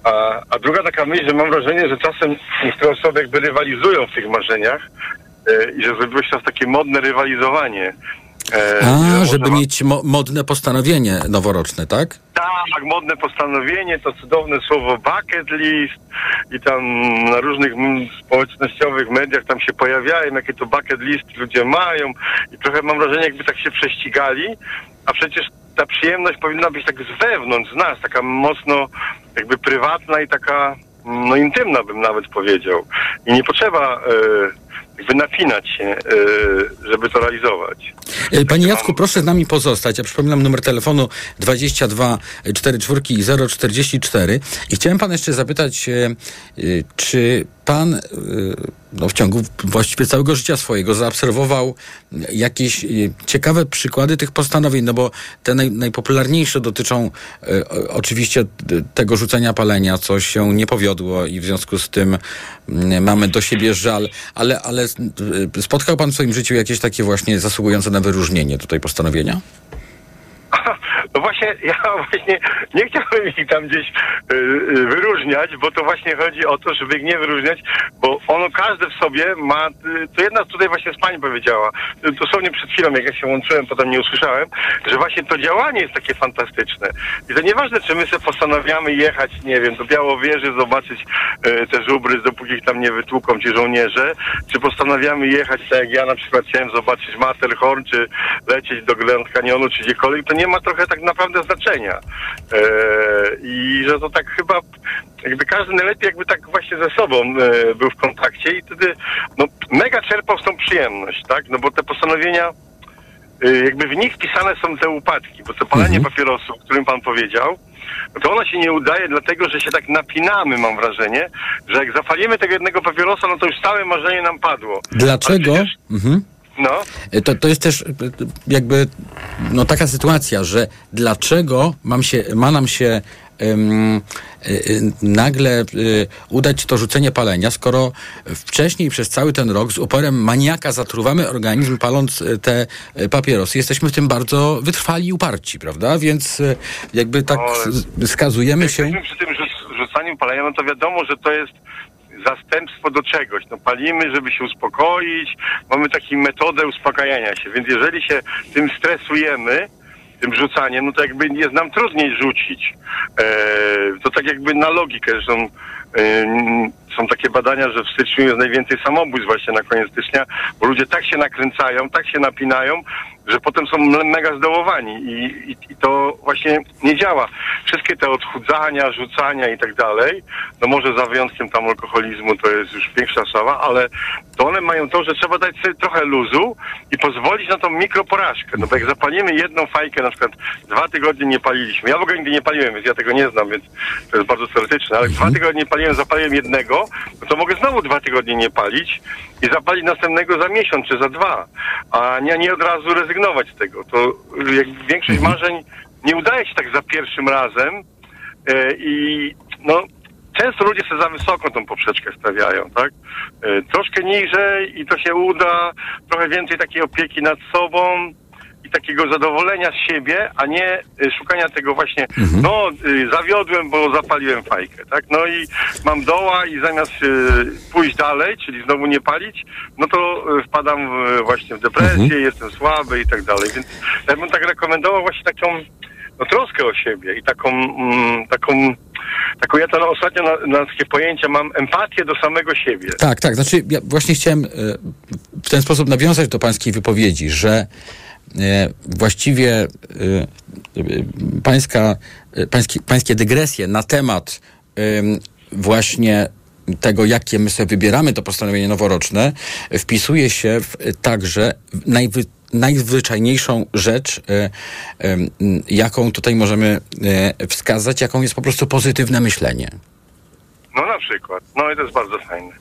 A, a druga taka myśl, że mam wrażenie, że czasem niektóre osoby jakby rywalizują w tych marzeniach e, i że zrobiło się teraz takie modne rywalizowanie. E, A, że żeby można- mieć mo- modne postanowienie noworoczne, tak? tak, modne postanowienie, to cudowne słowo bucket list i tam na różnych społecznościowych mediach tam się pojawiają, jakie to bucket list ludzie mają i trochę mam wrażenie, jakby tak się prześcigali, a przecież ta przyjemność powinna być tak z wewnątrz, z nas, taka mocno jakby prywatna i taka no intymna bym nawet powiedział. I nie potrzeba e, jakby napinać się, e, żeby to realizować. E, Panie Jacku, proszę z nami pozostać. Ja przypominam numer telefonu 22 44 044 i chciałem pana jeszcze zapytać, czy pan no, w ciągu właściwie całego życia swojego zaobserwował jakieś e, ciekawe przykłady tych postanowień, no bo te naj, najpopularniejsze dotyczą e, oczywiście tego rzucenia palenia, co się nie powiodło i w związku z tym mm, mamy do siebie żal, ale, ale e, spotkał pan w swoim życiu jakieś takie właśnie zasługujące na wyróżnienie tutaj postanowienia? No właśnie, ja właśnie nie chciałbym ich tam gdzieś y, y, wyróżniać, bo to właśnie chodzi o to, żeby ich nie wyróżniać, bo ono każde w sobie ma, y, to jedna tutaj właśnie z pani powiedziała, dosłownie przed chwilą, jak ja się łączyłem, potem nie usłyszałem, że właśnie to działanie jest takie fantastyczne. I to nieważne, czy my sobie postanawiamy jechać, nie wiem, do Białowieży, zobaczyć te żubry, dopóki ich tam nie wytłuką ci żołnierze, czy postanawiamy jechać, tak jak ja na przykład chciałem zobaczyć Matterhorn, czy lecieć do Grand Canyonu, czy gdziekolwiek, to nie ma trochę tak naprawdę znaczenia. E, I że to tak chyba, jakby każdy najlepiej jakby tak właśnie ze sobą e, był w kontakcie i wtedy no, mega czerpał z tą przyjemność, tak? No bo te postanowienia y, jakby w nich wpisane są te upadki, bo to palenie papierosu, o którym pan powiedział, no to ono się nie udaje dlatego, że się tak napinamy, mam wrażenie, że jak zapalimy tego jednego papierosa, no to już całe marzenie nam padło. Dlaczego? Mhm. No. To, to jest też e, jakby no, taka sytuacja, że dlaczego mam się, ma nam się em, e, e, nagle e, udać to rzucenie palenia, skoro wcześniej przez cały ten rok z uporem maniaka zatruwamy organizm paląc e, te e, papierosy. Jesteśmy w tym bardzo wytrwali i uparci, prawda? Więc e, jakby tak z- skazujemy się... Przy tym rzuc- rzucaniu palenia, no to wiadomo, że to jest zastępstwo do czegoś. No palimy, żeby się uspokoić, mamy taką metodę uspokajania się, więc jeżeli się tym stresujemy, tym rzucaniem, no to jakby jest nam trudniej rzucić. E, to tak jakby na logikę, są, e, są takie badania, że w styczniu jest najwięcej samobójstw właśnie na koniec stycznia, bo ludzie tak się nakręcają, tak się napinają, że potem są me- mega zdołowani i, i, i to właśnie nie działa. Wszystkie te odchudzania, rzucania i tak dalej, no może za wyjątkiem tam alkoholizmu to jest już większa sprawa, ale to one mają to, że trzeba dać sobie trochę luzu i pozwolić na tą mikroporażkę. No bo jak zapalimy jedną fajkę, na przykład dwa tygodnie nie paliliśmy, ja w ogóle nigdy nie paliłem, więc ja tego nie znam, więc to jest bardzo teoretyczne, ale dwa tygodnie nie paliłem, zapaliłem jednego, no to mogę znowu dwa tygodnie nie palić i zapalić następnego za miesiąc czy za dwa, a nie, nie od razu rezygnować z tego. To y, jak większość marzeń nie udaje się tak za pierwszym razem, E, I no, często ludzie sobie za wysoko tą poprzeczkę stawiają, tak? E, troszkę niżej i to się uda, trochę więcej takiej opieki nad sobą i takiego zadowolenia z siebie, a nie y, szukania tego właśnie, no y, zawiodłem, bo zapaliłem fajkę, tak? No i mam doła i zamiast y, pójść dalej, czyli znowu nie palić, no to wpadam właśnie w depresję, jestem słaby i tak dalej, więc ja bym tak rekomendował właśnie taką no, troskę o siebie i taką, mm, taką, taką ja to na, ostatnio na, na takie pojęcie mam empatię do samego siebie. Tak, tak. Znaczy, ja właśnie chciałem w ten sposób nawiązać do pańskiej wypowiedzi, że właściwie e, e, pańska, e, pańskie, pańskie dygresje na temat em, właśnie tego, jakie my sobie wybieramy to postanowienie noworoczne, wpisuje się w, także w najwy, najzwyczajniejszą rzecz, e, jaką tutaj możemy e, wskazać, jaką jest po prostu pozytywne myślenie. No na przykład. No i to jest bardzo fajne.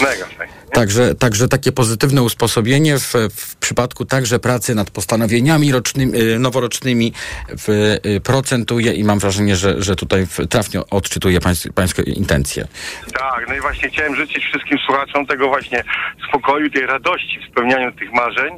Mega. Także, także takie pozytywne usposobienie w, w przypadku także pracy nad postanowieniami rocznymi, y, noworocznymi w, y, procentuje i mam wrażenie, że, że tutaj trafnie odczytuje pańs, pańskie intencje. Tak, no i właśnie chciałem życzyć wszystkim słuchaczom tego właśnie spokoju, tej radości w spełnianiu tych marzeń,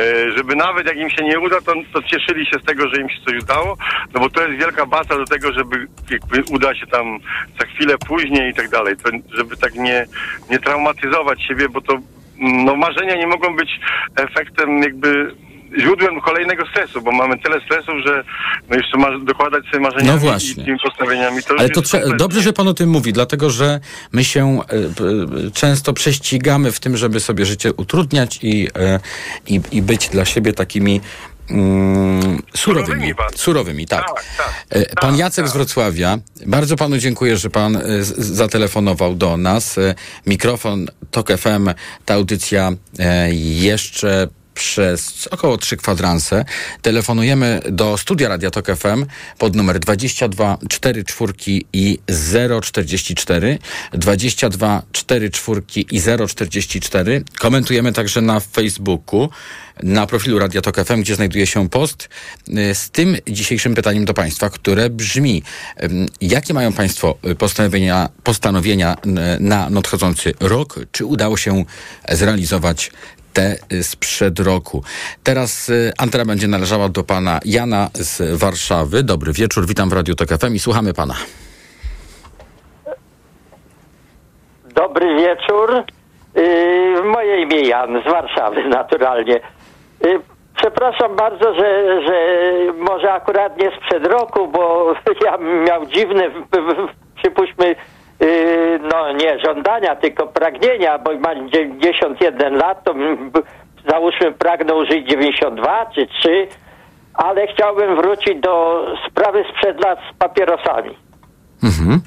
e, żeby nawet jak im się nie uda, to, to cieszyli się z tego, że im się coś udało, no bo to jest wielka baza do tego, żeby jakby uda się tam za chwilę później i tak dalej, to, żeby tak nie, nie traumatyzować siebie, bo to mm, no marzenia nie mogą być efektem jakby źródłem kolejnego stresu, bo mamy tyle stresów, że no jeszcze ma, dokładać sobie marzeniami No właśnie. i tymi postawieniami. To Ale to trze- dobrze, że pan o tym mówi, dlatego że my się e, często prześcigamy w tym, żeby sobie życie utrudniać i, e, i, i być dla siebie takimi mm, surowymi. Surowymi, tak. E, Pan Jacek z Wrocławia, bardzo panu dziękuję, że pan e, z- zatelefonował do nas. E, Mikrofon TOK FM, ta audycja jeszcze przez około trzy kwadranse. Telefonujemy do studia Radia Tok FM pod numer 22 44 i 044 22 44 i 044. Komentujemy także na Facebooku, na profilu Radia Tok FM, gdzie znajduje się post y, z tym dzisiejszym pytaniem do Państwa, które brzmi, jakie mają Państwo y, postanowienia, postanowienia y, na nadchodzący rok? Czy udało się zrealizować te y, sprzed roku. Teraz y, antena będzie należała do pana Jana z Warszawy. Dobry wieczór, witam w Radiu Tok i słuchamy pana. Dobry wieczór. Yy, moje imię Jan z Warszawy naturalnie. Yy, przepraszam bardzo, że, że może akurat nie sprzed roku, bo ja miał dziwne, przypuśćmy, no nie żądania, tylko pragnienia, bo mam 91 lat, to załóżmy pragnął żyć 92 czy 3, ale chciałbym wrócić do sprawy sprzed lat z papierosami. Mhm.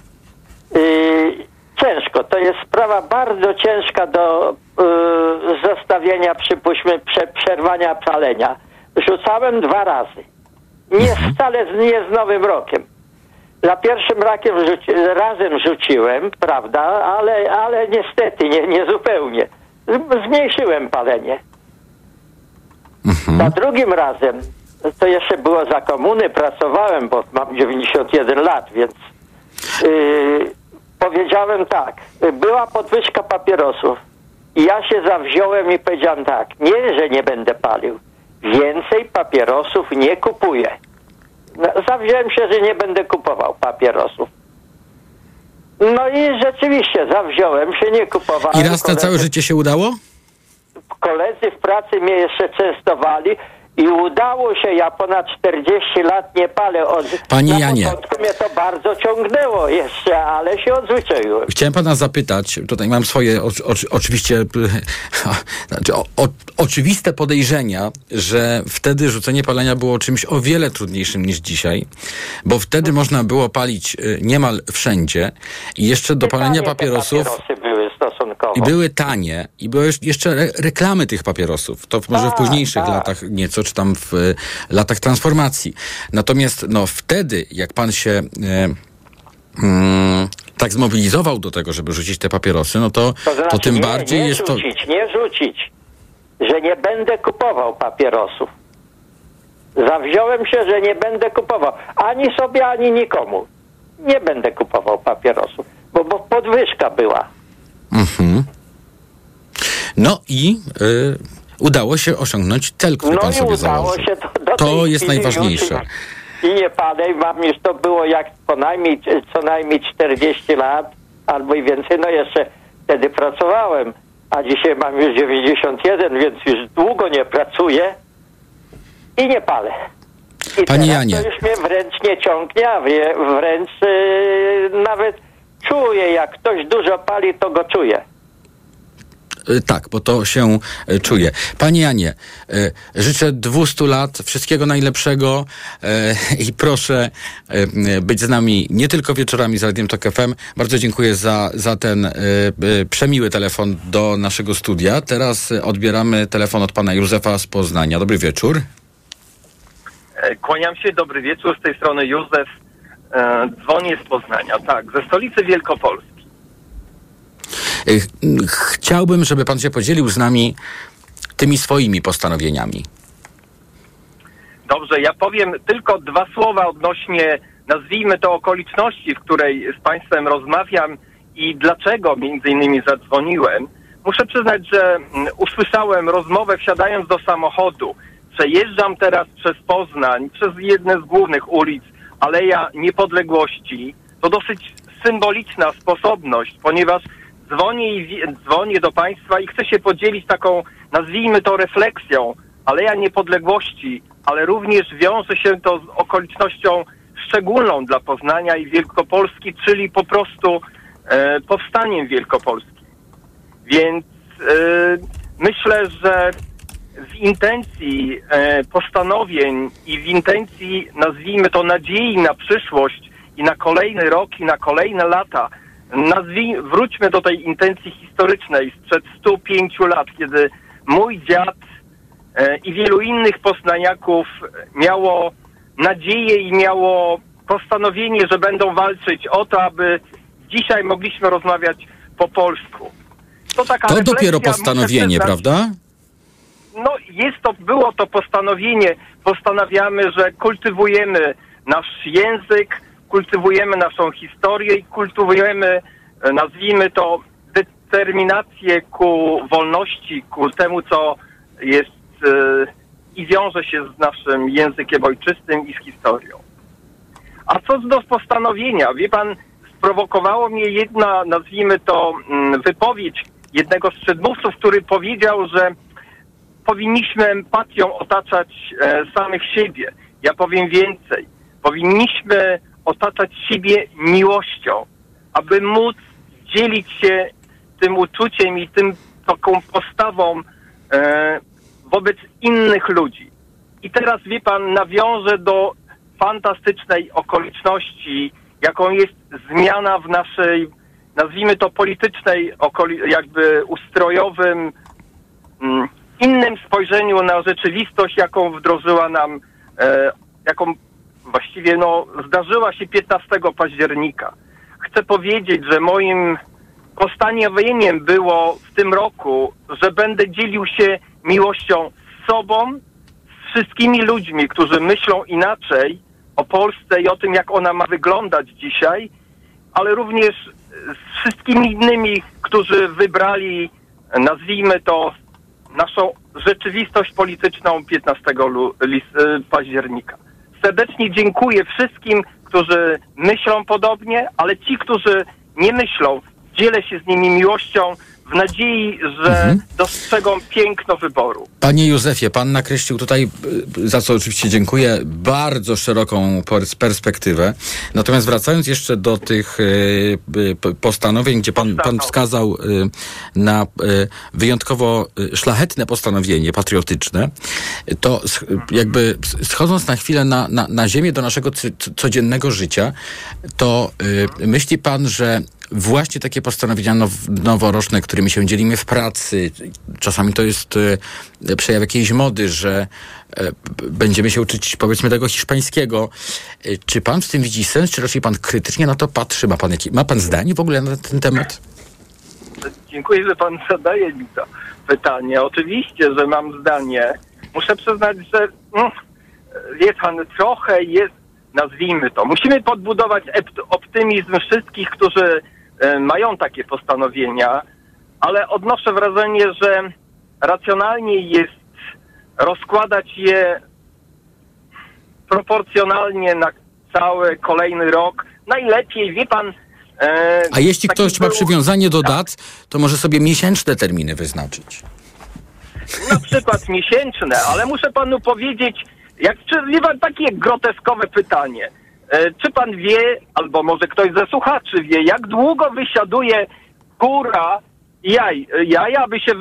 Y, ciężko. To jest sprawa bardzo ciężka do y, zostawienia, przypuśćmy, prze, przerwania palenia. Rzucałem dwa razy. Nie wcale z, nie z Nowym Rokiem. Za pierwszym rakiem rzuci, razem rzuciłem, prawda, ale, ale niestety nie, nie zupełnie. Zmniejszyłem palenie. Za drugim razem, to jeszcze było za komuny, pracowałem, bo mam 91 lat, więc yy, powiedziałem tak, była podwyżka papierosów i ja się zawziąłem i powiedziałem tak, nie, że nie będę palił, więcej papierosów nie kupuję. No, Zawziąłem się, że nie będę kupował papierosów. No i rzeczywiście zawziąłem się, nie kupowałem. I raz na całe życie się udało? koledzy w pracy mnie jeszcze częstowali i udało się, ja ponad 40 lat nie palę. Od, Panie na Janie. początku mnie to bardzo ciągnęło jeszcze, ale się odzwyczaiłem. Chciałem pana zapytać, tutaj mam swoje o, o, oczywiście znaczy, o, oczywiste podejrzenia, że wtedy rzucenie palenia było czymś o wiele trudniejszym niż dzisiaj, bo wtedy można było palić y, niemal wszędzie i jeszcze do palenia papierosów papierosy były. I były tanie i były jeszcze re reklamy tych papierosów. To może w późniejszych tak. latach nieco, czy tam w y, latach transformacji. Natomiast no wtedy, jak pan się y, mm, tak zmobilizował do tego, żeby rzucić te papierosy, no to, To znaczy to tym nie, bardziej nie jest to... rzucić, nie rzucić, że nie będę kupował papierosów. Zawziąłem się, że nie będę kupował ani sobie, ani nikomu. nie będę kupował papierosów, bo, bo podwyżka była. Mhm. No i y, udało się osiągnąć cel, który No pan sobie udało założył. się to, do To jest najważniejsze. I nie i mam już to było jak co najmniej, co najmniej 40 lat albo i więcej. No jeszcze wtedy pracowałem, a dzisiaj mam już 91, więc już długo nie pracuję i nie palę. I Panie Janie. to już mnie wręcz nie ciągnie, a wręcz yy, nawet czuję, jak ktoś dużo pali, to go czuję. Y, Tak, bo to się y, czuje. Panie Janie, y, życzę 200 lat, wszystkiego najlepszego i proszę być z nami nie tylko wieczorami z Radiem Tok FM. Bardzo dziękuję za, za ten przemiły telefon do naszego studia. Teraz odbieramy telefon od pana Józefa z Poznania. Dobry wieczór. E, Kłaniam się, dobry wieczór, z tej strony Józef. E, dzwonię z Poznania, tak, ze stolicy Wielkopolski. Ch- Chciałbym, żeby pan się podzielił z nami tymi swoimi postanowieniami. Dobrze, ja powiem tylko dwa słowa odnośnie, nazwijmy to okoliczności, w której z Państwem rozmawiam i dlaczego między innymi zadzwoniłem. Muszę przyznać, że mm, usłyszałem rozmowę wsiadając do samochodu. Przejeżdżam teraz przez Poznań, przez jedne z głównych ulic, Aleja Niepodległości. To dosyć symboliczna sposobność, ponieważ dzwonię, i dzwonię do Państwa i chcę się podzielić taką, nazwijmy to refleksją. Aleja Niepodległości, ale również wiąże się to z okolicznością szczególną dla Poznania i Wielkopolski, czyli po prostu e, powstaniem Wielkopolski. Więc e, myślę, że w intencji e, postanowień i w intencji, nazwijmy to, nadziei na przyszłość i na kolejny rok i na kolejne lata, nazwij, wróćmy do tej intencji historycznej sprzed 105 lat, kiedy mój dziad e, i wielu innych poznaniaków miało nadzieję i miało postanowienie, że będą walczyć o to, aby dzisiaj mogliśmy rozmawiać po polsku. To, taka To dopiero postanowienie, prawda? No jest to, było to postanowienie. Postanawiamy, że kultywujemy nasz język, kultywujemy naszą historię i kultywujemy, e, nazwijmy to, determinację ku wolności, ku temu, co jest e, i wiąże się z naszym językiem ojczystym i z historią. A co do postanowienia? Wie pan, sprowokowało mnie jedna, nazwijmy to, mm, wypowiedź jednego z przedmówców, który powiedział, że powinniśmy empatią otaczać e, samych siebie. Ja powiem więcej. Powinniśmy otaczać siebie miłością, aby móc dzielić się tym uczuciem i tym taką postawą e, wobec innych ludzi. I teraz wie pan, nawiążę do fantastycznej okoliczności, jaką jest zmiana w naszej, nazwijmy to politycznej, jakby ustrojowym, mm, innym spojrzeniu na rzeczywistość, jaką wdrożyła nam, e, jaką właściwie no, zdarzyła się 15 października. Chcę powiedzieć, że moim postanowieniem było w tym roku, że będę dzielił się miłością z sobą, z wszystkimi ludźmi, którzy myślą inaczej o Polsce i o tym, jak ona ma wyglądać dzisiaj, ale również z wszystkimi innymi, którzy wybrali, nazwijmy to, naszą rzeczywistość polityczną 15 lu- lis- y, października. Serdecznie dziękuję wszystkim, którzy myślą podobnie, ale ci, którzy nie myślą, dzielę się z nimi miłością w nadziei, że dostrzegą piękno wyboru. Panie Józefie, pan nakreślił tutaj, y, za co oczywiście dziękuję, bardzo szeroką pers- perspektywę. Natomiast wracając jeszcze do tych y, y, postanowień, gdzie pan, pan wskazał na wyjątkowo szlachetne postanowienie patriotyczne, to jakby schodząc na chwilę na, na, na ziemię do naszego codziennego życia, to myśli pan, że właśnie takie postanowienia now, noworoczne, którymi się dzielimy w pracy, czasami to jest e, przejaw jakiejś mody, że e, będziemy się uczyć powiedzmy tego hiszpańskiego. E, czy pan w tym widzi sens, czy raczej pan krytycznie na to patrzy? Ma pan, jaki, ma pan zdanie w ogóle na ten temat? Dziękuję, że pan zadaje mi to pytanie. Oczywiście, że mam zdanie. Muszę przyznać, że mm, wie pan, trochę jest, nazwijmy to. Musimy podbudować optymizm wszystkich, którzy mają takie postanowienia, ale odnoszę wrażenie, że racjonalniej jest rozkładać je proporcjonalnie na cały kolejny rok. Najlepiej, wie pan. E, A jeśli ktoś ma przywiązanie do dat, to może sobie miesięczne terminy wyznaczyć. na przykład miesięczne, ale muszę panu powiedzieć, jak czy, wie pan, takie groteskowe pytanie. E, czy pan wie, albo może ktoś ze słuchaczy wie, jak długo wysiaduje kura jaj, jaja, aby się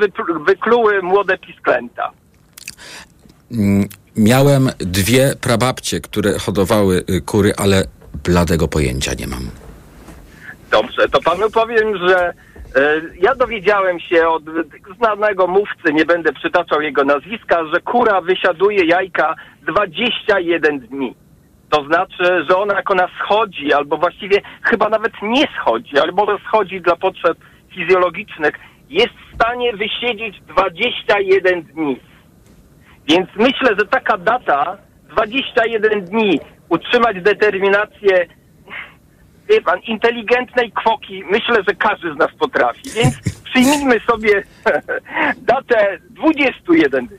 wykluły młode pisklęta? Mm, Miałem dwie prababcie, które hodowały y, kury, ale bladego pojęcia nie mam. Dobrze, to panu powiem, że e, ja dowiedziałem się od znanego mówcy, nie będę przytaczał jego nazwiska, że kura wysiaduje jajka 21 dni. To znaczy, że ona jak ona schodzi, albo właściwie chyba nawet nie schodzi, ale może schodzi dla potrzeb fizjologicznych, jest w stanie wysiedzieć 21 dni. Więc myślę, że taka data, 21 dni, utrzymać determinację wie pan, inteligentnej kwoki, myślę, że każdy z nas potrafi. Więc przyjmijmy sobie datę 21 dni.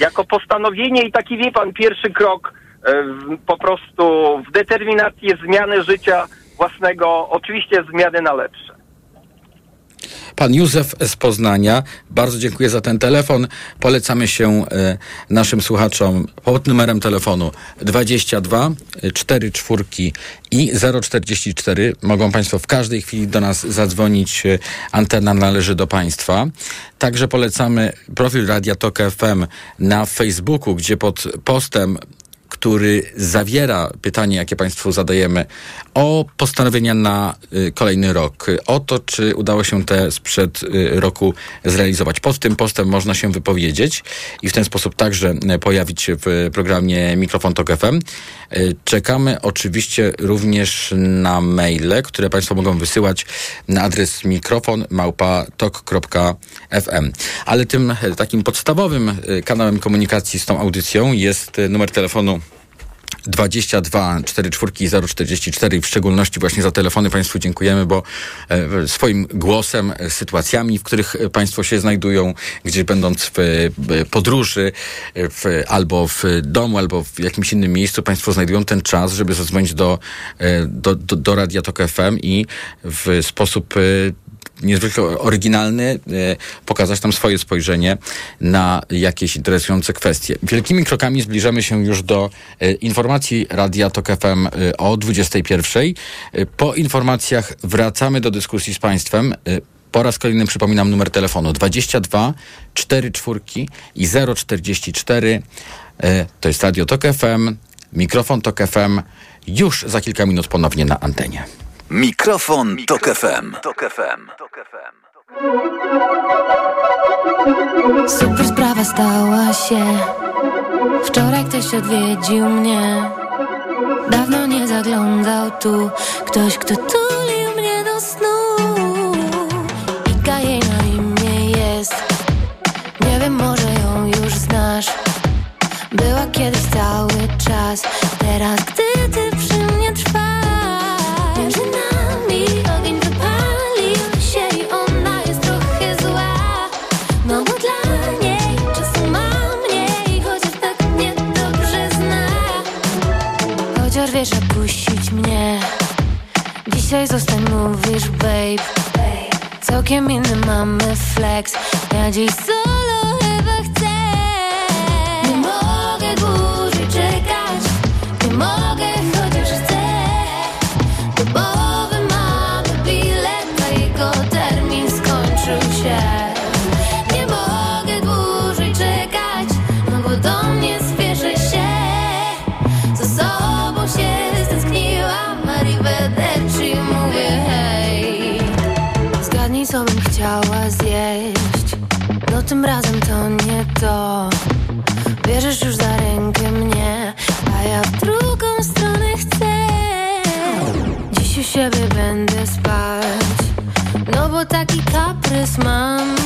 Jako postanowienie i taki, wie pan, pierwszy krok po prostu w determinację zmiany życia własnego, oczywiście zmiany na lepsze. Pan Józef z Poznania, bardzo dziękuję za ten telefon. Polecamy się e, naszym słuchaczom pod numerem telefonu 22 4 4 i 044. Mogą Państwo w każdej chwili do nas zadzwonić. E, Antena należy do Państwa. Także polecamy profil Radia Tok FM na Facebooku, gdzie pod postem który zawiera pytanie, jakie Państwu zadajemy o postanowienia na y, kolejny rok, o to, czy udało się te sprzed y, roku zrealizować. Pod tym postem można się wypowiedzieć i w ten sposób także y, pojawić się w programie Mikrofon Tok FM. Czekamy oczywiście również na maile, które Państwo mogą wysyłać na adres mikrofon małpa.tok.fm. Ale tym takim podstawowym kanałem komunikacji z tą audycją jest numer telefonu 22 44 044 i w szczególności właśnie za telefony Państwu dziękujemy, bo e, swoim głosem, e, sytuacjami, w których e, Państwo się znajdują, gdzieś będąc w podróży, w, albo w domu, albo w jakimś innym miejscu, Państwo znajdują ten czas, żeby zadzwonić do, do, do, do Radia Tok FM i w sposób niezwykle oryginalny, e, pokazać tam swoje spojrzenie na jakieś interesujące kwestie. Wielkimi krokami zbliżamy się już do e, informacji Radia Tok FM e, o 21. E, Po informacjach wracamy do dyskusji z Państwem. Po raz kolejny przypominam numer telefonu 22 44 i 044. E, To jest Radio Tok FM, mikrofon Tok FM. Już za kilka minut ponownie na antenie. Mikrofon, Tok FM. Tok FM. Super sprawa stała się. Wczoraj ktoś odwiedził mnie. Dawno nie zaglądał tu ktoś, kto tulił mnie do snu. Ika jej na imię jest. Nie wiem, może ją już znasz. Była kiedyś cały czas. Teraz, gdy Chociaż wiesz, jak puścić mnie. Dzisiaj zostań, mówisz, babe. Całkiem inny mamy flex. Ja dziś solo tym razem to nie to. Bierzesz już za rękę mnie, a ja w drugą stronę chcę. Dziś u siebie będę spać, no bo taki kaprys mam.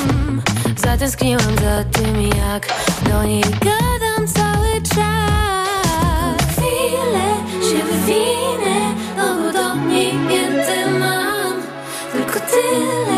Zatęskniłam za tym, jak do niej gadam cały czas. Chwilę się wywinę, no bo do mnie więcej mam. Tylko tyle,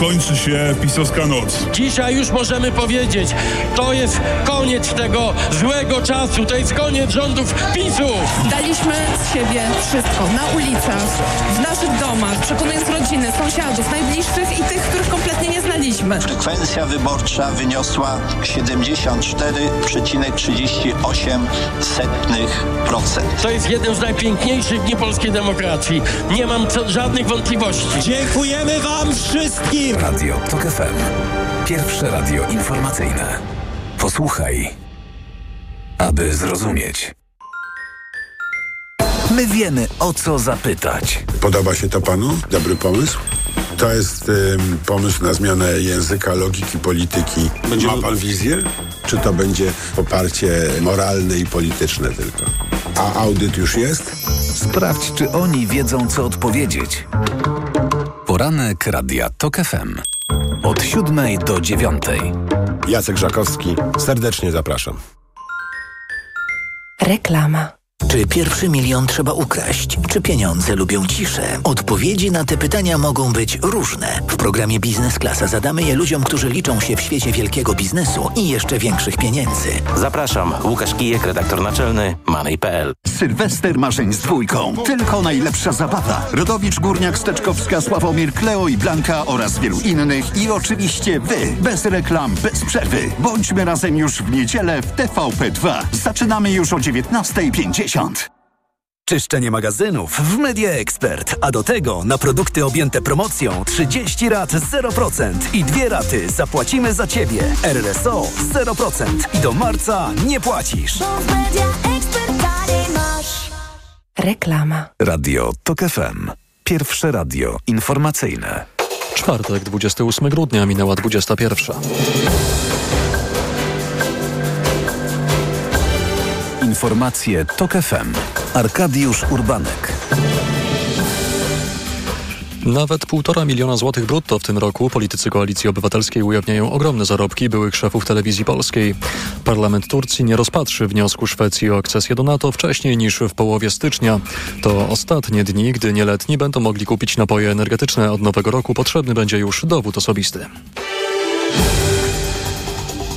kończy się pisowska noc. Dzisiaj już możemy powiedzieć, to jest koniec tego złego czasu, to jest koniec rządów PiSu. Daliśmy z siebie wszystko na ulicach, w naszych domach, przekonując rodziny, sąsiadów, najbliższych i tych, których kompletnie nie znaliśmy. Frekwencja wyborcza wyniosła 74,38%. To jest jeden z najpiękniejszych dni polskiej demokracji. Nie mam co, żadnych wątpliwości. Dziękujemy wam wszystkim! Radio TOK FM. Pierwsze radio informacyjne. Posłuchaj, aby zrozumieć. My wiemy, o co zapytać. Podoba się to panu? Dobry pomysł? To jest ym, pomysł na zmianę języka, logiki, polityki. Ma pan wizję? Czy to będzie poparcie moralne i polityczne tylko? A audyt już jest? Sprawdź, czy oni wiedzą, co odpowiedzieć. Poranek Radia TOK FM. Od siódmej do dziewiątej. Jacek Żakowski, serdecznie zapraszam. Reklama. Czy pierwszy milion trzeba ukraść? Czy pieniądze lubią ciszę? Odpowiedzi na te pytania mogą być różne. W programie Biznes Klasa zadamy je ludziom, którzy liczą się w świecie wielkiego biznesu i jeszcze większych pieniędzy. Zapraszam, Łukasz Kijek, redaktor naczelny Money.pl. Sylwester marzeń z dwójką. Tylko najlepsza zabawa. Rodowicz, Górniak, Steczkowska, Sławomir, Kleo i Blanka oraz wielu innych. I oczywiście wy. Bez reklam, bez przerwy. Bądźmy razem już w niedzielę w TVP2. Zaczynamy już o 19.50. Czyszczenie magazynów w Media Expert, a do tego na produkty objęte promocją 30 rat 0% i dwie raty zapłacimy za Ciebie. RSO 0% i do marca nie płacisz. Reklama. Radio TOK FM. Pierwsze radio informacyjne. Czwartek, 28 grudnia, minęła 21. Informacje TOK FM. Arkadiusz Urbanek. Nawet półtora miliona złotych brutto w tym roku politycy Koalicji Obywatelskiej ujawniają ogromne zarobki byłych szefów telewizji polskiej. Parlament Turcji nie rozpatrzy wniosku Szwecji o akcesję do NATO wcześniej niż w połowie stycznia. To ostatnie dni, gdy nieletni będą mogli kupić napoje energetyczne. Od nowego roku potrzebny będzie już dowód osobisty.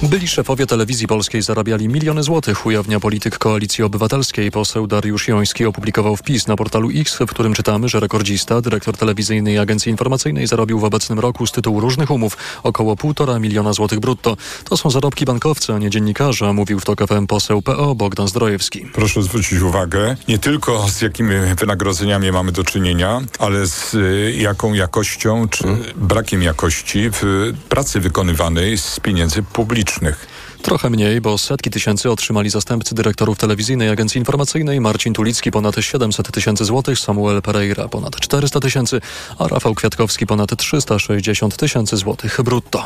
Byli szefowie telewizji polskiej zarabiali miliony złotych, ujawnia polityk Koalicji Obywatelskiej. Poseł Dariusz Joński opublikował wpis na portalu X, w którym czytamy, że rekordzista, dyrektor telewizyjnej agencji informacyjnej zarobił w obecnym roku z tytułu różnych umów około półtora miliona złotych brutto. To są zarobki bankowca, a nie dziennikarza, mówił w TOK FM poseł PO Bogdan Zdrojewski. Proszę zwrócić uwagę nie tylko z jakimi wynagrodzeniami mamy do czynienia, ale z y, jaką jakością czy brakiem jakości w pracy wykonywanej z pieniędzy publicznych. Trochę mniej, bo setki tysięcy otrzymali zastępcy dyrektorów telewizyjnej agencji informacyjnej Marcin Tulicki ponad 700 tysięcy złotych, Samuel Pereira ponad 400 tysięcy, a Rafał Kwiatkowski ponad 360 tysięcy złotych brutto.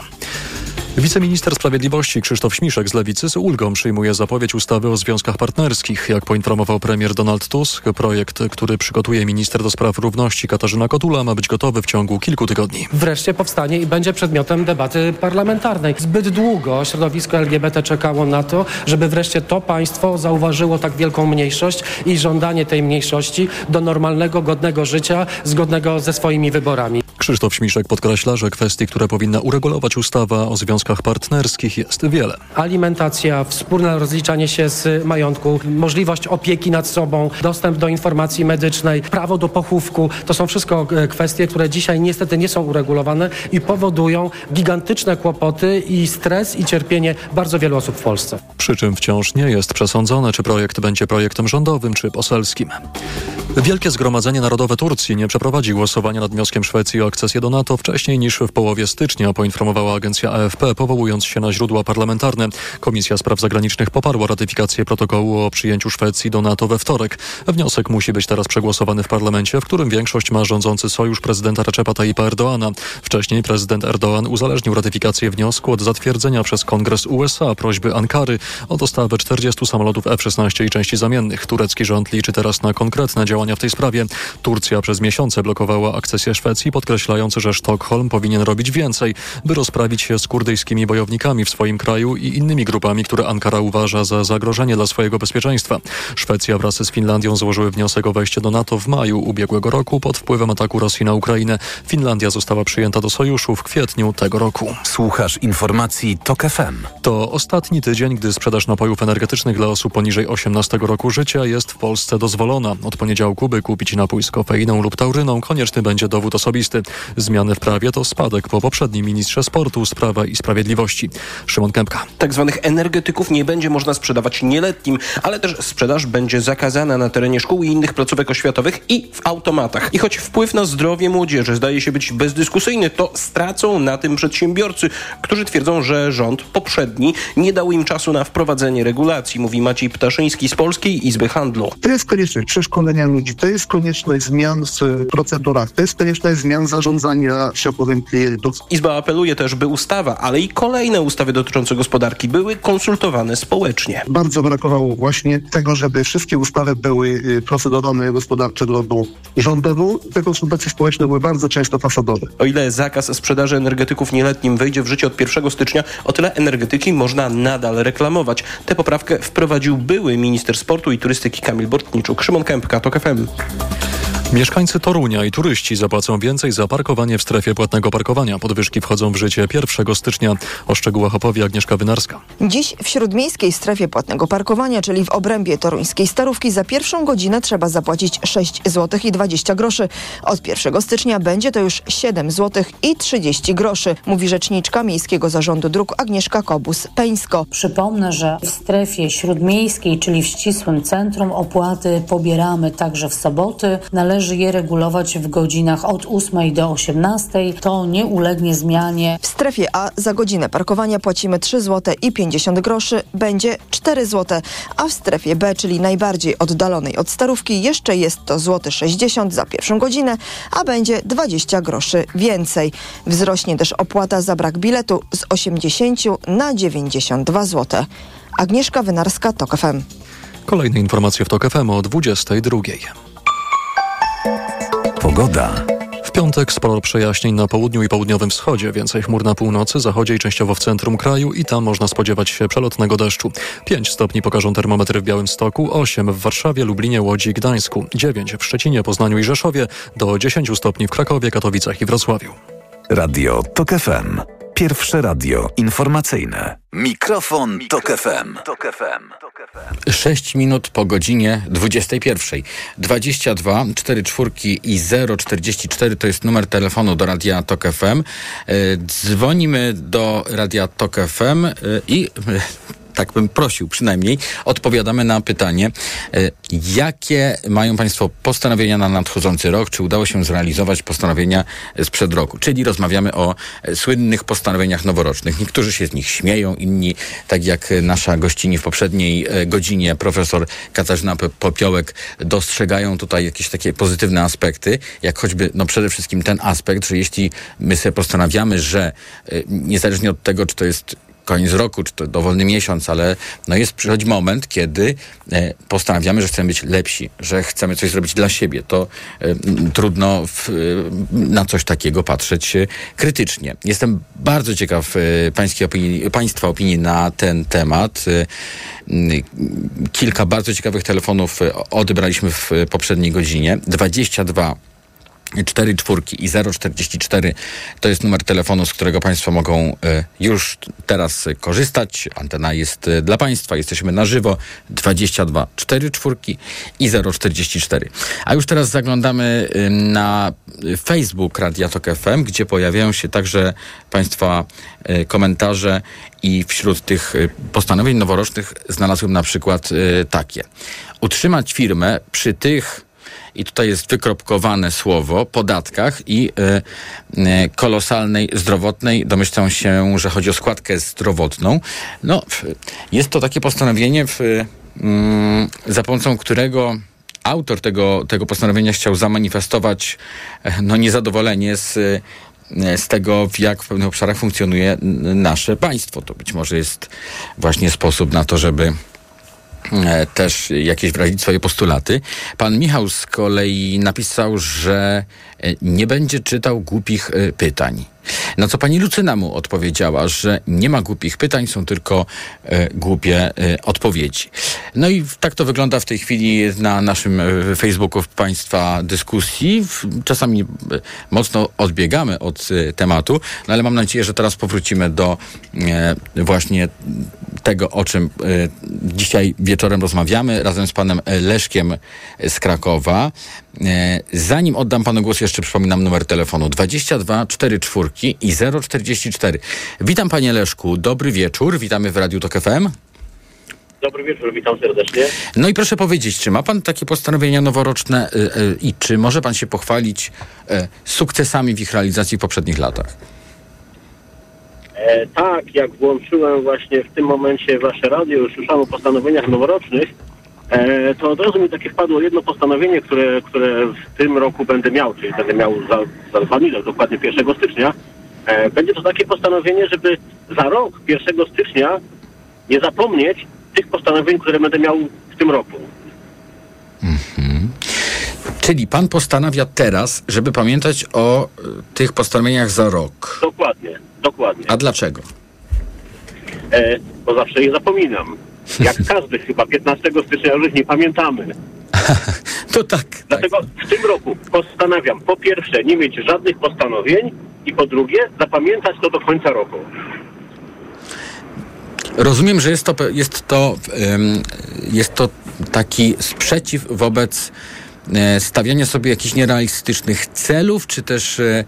Wiceminister Sprawiedliwości Krzysztof Śmiszek z Lewicy z ulgą przyjmuje zapowiedź ustawy o związkach partnerskich. Jak poinformował premier Donald Tusk, projekt, który przygotuje minister do spraw równości Katarzyna Kotula ma być gotowy w ciągu kilku tygodni. wreszcie powstanie i będzie przedmiotem debaty parlamentarnej. Zbyt długo środowisko LGBT czekało na to, żeby wreszcie to państwo zauważyło tak wielką mniejszość i żądanie tej mniejszości do normalnego, godnego życia, zgodnego ze swoimi wyborami. Krzysztof Śmiszek podkreśla, że kwestii, które powinna uregulować ustawa o związkach partnerskich jest wiele. Alimentacja, wspólne rozliczanie się z majątku, możliwość opieki nad sobą, dostęp do informacji medycznej, prawo do pochówku. To są wszystko e, kwestie, które dzisiaj niestety nie są uregulowane i powodują gigantyczne kłopoty i stres i cierpienie bardzo wielu osób w Polsce. Przy czym wciąż nie jest przesądzone, czy projekt będzie projektem rządowym czy poselskim. Wielkie Zgromadzenie Narodowe Turcji nie przeprowadzi głosowania nad wnioskiem Szwecji o akcesję do NATO wcześniej niż w połowie stycznia, poinformowała agencja AFP, powołując się na źródła parlamentarne. Komisja Spraw Zagranicznych poparła ratyfikację protokołu o przyjęciu Szwecji do NATO we wtorek. Wniosek musi być teraz przegłosowany w parlamencie, w którym większość ma rządzący sojusz prezydenta Recepa Tayyipa Erdoana. Wcześniej prezydent Erdoğan uzależnił ratyfikację wniosku od zatwierdzenia przez Kongres USA prośby Ankary o dostawę 40 samolotów F-16 i części zamiennych. Turecki rząd liczy teraz na konkretne działania w tej sprawie. Turcja przez miesiące blokowała akcesję Szwecji, podkreślając, że Sztokholm powinien robić więcej, by rozprawić się z bojownikami w swoim kraju i innymi grupami, które Ankara uważa za zagrożenie dla swojego bezpieczeństwa. Szwecja wraz z Finlandią złożyły wniosek o wejście do NATO w maju ubiegłego roku pod wpływem ataku Rosji na Ukrainę. Finlandia została przyjęta do sojuszu w kwietniu tego roku. Słuchasz informacji TOK FM. To ostatni tydzień, gdy sprzedaż napojów energetycznych dla osób poniżej 18 roku życia jest w Polsce dozwolona. Od poniedziałku, by kupić napój z kofeiną lub tauryną, konieczny będzie dowód osobisty. Zmiany w prawie to spadek po poprzednim ministrze sportu, Sprawa i Sprawiedliwości. Szymon Kępka. Tak zwanych energetyków nie będzie można sprzedawać nieletnim, ale też sprzedaż będzie zakazana na terenie szkół i innych placówek oświatowych i w automatach. I choć wpływ na zdrowie młodzieży zdaje się być bezdyskusyjny, to stracą na tym przedsiębiorcy, którzy twierdzą, że rząd poprzedni nie dał im czasu na wprowadzenie regulacji, mówi Maciej Ptaszyński z Polskiej Izby Handlu. To jest konieczność przeszkolenia ludzi, to jest konieczność zmian w procedurach, to jest konieczność zmian zarządzania środowiskiem klientów. Izba apeluje też, by ustawa, ale i kolejne ustawy dotyczące gospodarki były konsultowane społecznie. Bardzo brakowało właśnie tego, żeby wszystkie ustawy były y, procedowane gospodarcze drogą rządową. Te konsultacje społeczne były bardzo często fasadowe. O ile zakaz sprzedaży energetyków nieletnim wejdzie w życie od 1 stycznia, o tyle energetyki można nadal reklamować. Tę poprawkę wprowadził były minister sportu i turystyki Kamil Bortniczuk. Szymon Kępka, TOK FM. Mieszkańcy Torunia i turyści zapłacą więcej za parkowanie w strefie płatnego parkowania. Podwyżki wchodzą w życie 1 stycznia. O szczegółach opowie Agnieszka Wynarska. Dziś w śródmiejskiej strefie płatnego parkowania, czyli w obrębie toruńskiej starówki, za pierwszą godzinę trzeba zapłacić 6 zł i 20 groszy. Od 1 stycznia będzie to już 7 zł i 30 groszy, mówi rzeczniczka Miejskiego Zarządu Dróg Agnieszka Kobus-Peńsko. Przypomnę, że w strefie śródmiejskiej, czyli w ścisłym centrum, opłaty pobieramy także w soboty. Należy je regulować w godzinach od 8 do 18. To nie ulegnie zmianie. W strefie A za godzinę parkowania płacimy 3 zł i 50 groszy, będzie 4 zł, a w strefie B, czyli najbardziej oddalonej od starówki, jeszcze jest to złoty 60 za pierwszą godzinę, a będzie 20 groszy więcej. Wzrośnie też opłata za brak biletu z 80 na 92 zł. Agnieszka Wynarska, TOK FM. Kolejne informacje w TOK FM o 22. Pogoda. W piątek sporo przejaśnień na południu i południowym wschodzie, więcej chmur na północy, zachodzie i częściowo w centrum kraju i tam można spodziewać się przelotnego deszczu. 5 stopni pokażą termometry w Białymstoku, 8 w Warszawie, Lublinie, Łodzi i Gdańsku, 9 w Szczecinie, Poznaniu i Rzeszowie, do 10 stopni w Krakowie, Katowicach i Wrocławiu. Radio TOK FM. Pierwsze radio informacyjne. Mikrofon, Tok FM. 6 minut po godzinie 21. 22 4 czwórki i 044 to jest numer telefonu do Radia Tok FM. E, Dzwonimy do Radia Tok FM e, i e, tak bym prosił przynajmniej, odpowiadamy na pytanie, e, jakie mają Państwo postanowienia na nadchodzący rok, czy udało się zrealizować postanowienia sprzed roku. Czyli rozmawiamy o e, słynnych postanowieniach noworocznych. Niektórzy się z nich śmieją, inni, tak jak nasza gościni w poprzedniej e, godzinie, profesor Katarzyna Popiołek, dostrzegają tutaj jakieś takie pozytywne aspekty, jak choćby, no przede wszystkim ten aspekt, że jeśli my sobie postanawiamy, że niezależnie od tego, czy to jest koniec roku, czy to dowolny miesiąc, ale no jest, przychodzi moment, kiedy e, postanawiamy, że chcemy być lepsi, że chcemy coś zrobić dla siebie. To e, trudno w, e, na coś takiego patrzeć krytycznie. Jestem bardzo ciekaw opinii, Państwa opinii na ten temat. Kilka bardzo ciekawych telefonów odebraliśmy w poprzedniej godzinie. 22 4 czwórki i 044 to jest numer telefonu, z którego Państwo mogą e, już teraz korzystać. Antena jest e, dla Państwa, jesteśmy na żywo 22 4 czwórki i 044. A już teraz zaglądamy e, na Facebook Radia Tok FM, gdzie pojawiają się także Państwa komentarze i wśród tych postanowień noworocznych znalazłem na przykład takie. Utrzymać firmę przy tych i tutaj jest wykropkowane słowo, podatkach i y, y, kolosalnej zdrowotnej. Domyślam się, że chodzi o składkę zdrowotną. No, jest to takie postanowienie, w, y, za pomocą którego autor tego, tego postanowienia chciał zamanifestować no, niezadowolenie z z tego, w jak w pewnych obszarach funkcjonuje nasze państwo. To być może jest właśnie sposób na to, żeby E, też jakieś wyrazić swoje postulaty. Pan Michał z kolei napisał, że e, nie będzie czytał głupich e, pytań. Na co pani Lucyna mu odpowiedziała, że nie ma głupich pytań, są tylko e, głupie e, odpowiedzi. No i tak to wygląda w tej chwili na naszym e, Facebooku państwa dyskusji. Czasami e, mocno odbiegamy od e, tematu, no ale mam nadzieję, że teraz powrócimy do e, właśnie tego, o czym dzisiaj wieczorem rozmawiamy razem z panem Leszkiem z Krakowa. Zanim oddam panu głos, jeszcze przypominam numer telefonu 22 44 i 044. Witam panie Leszku, dobry wieczór, witamy w Radiu Tok FM. Dobry wieczór, witam serdecznie. No i proszę powiedzieć, czy ma pan takie postanowienia noworoczne y, y, i czy może pan się pochwalić y, sukcesami w ich realizacji w poprzednich latach? E, tak, jak włączyłem właśnie w tym momencie wasze radio, już słyszałem o postanowieniach noworocznych, to od razu mi takie wpadło jedno postanowienie, które, które w tym roku będę miał, czyli będę miał za, za dwa dni, dokładnie 1 stycznia. E, będzie to takie postanowienie, żeby za rok, 1 stycznia, nie zapomnieć tych postanowień, które będę miał w tym roku. Czyli pan postanawia teraz, żeby pamiętać o y, tych postanowieniach za rok. Dokładnie, dokładnie. A dlaczego? E, bo zawsze je zapominam. Jak każdy chyba 15 stycznia już nie pamiętamy. to tak. Dlatego w tym roku postanawiam po pierwsze nie mieć żadnych postanowień i po drugie zapamiętać to do końca roku. Rozumiem, że jest to, jest to, jest to taki sprzeciw wobec stawiania sobie jakichś nierealistycznych celów, czy też... E...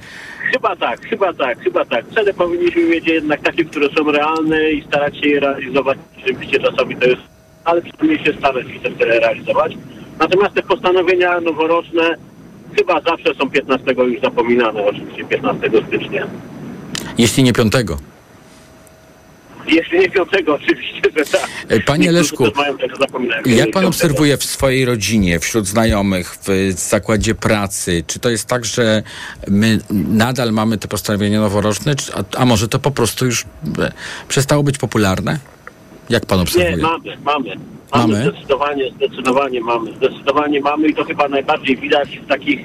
Chyba tak, chyba tak, chyba tak. Cele powinniśmy mieć jednak takie, które są realne i starać się je realizować. Oczywiście czasami to jest, ale przynajmniej się starać się te realizować. Natomiast te postanowienia noworoczne chyba zawsze są 15 już zapominane, oczywiście 15 stycznia. Jeśli nie 5. Jeśli nie 5, oczywiście, że tak. E, panie Leszku, jak pan obserwuje w swojej rodzinie, wśród znajomych, w zakładzie pracy, czy to jest tak, że my nadal mamy te postanowienia noworoczne, a, może to po prostu już e, przestało być popularne? Jak pan obserwuje? Nie, mamy, mamy. Mamy, mamy? zdecydowanie, zdecydowanie mamy. Zdecydowanie mamy i to chyba najbardziej widać w takich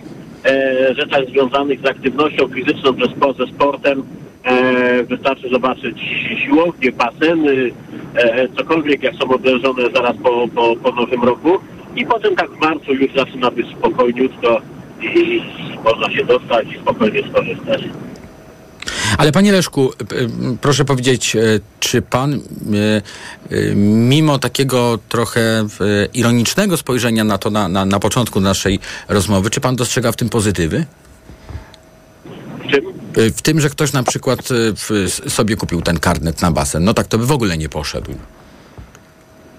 e, rzeczach związanych z aktywnością fizyczną, ze sportem. E, wystarczy zobaczyć siłownie, baseny, e, cokolwiek jak są oblężone zaraz po, po, po nowym roku. I potem tak w marcu już zaczyna być spokojniutko i można się dostać i spokojnie skorzystać. Ale panie Leszku, proszę powiedzieć, e, czy pan e, e, mimo takiego trochę ironicznego spojrzenia na to na, na, na początku naszej rozmowy, czy pan dostrzega w tym pozytywy? W czym? W tym, że ktoś na przykład sobie kupił ten karnet na basen. No tak to by w ogóle nie poszedł.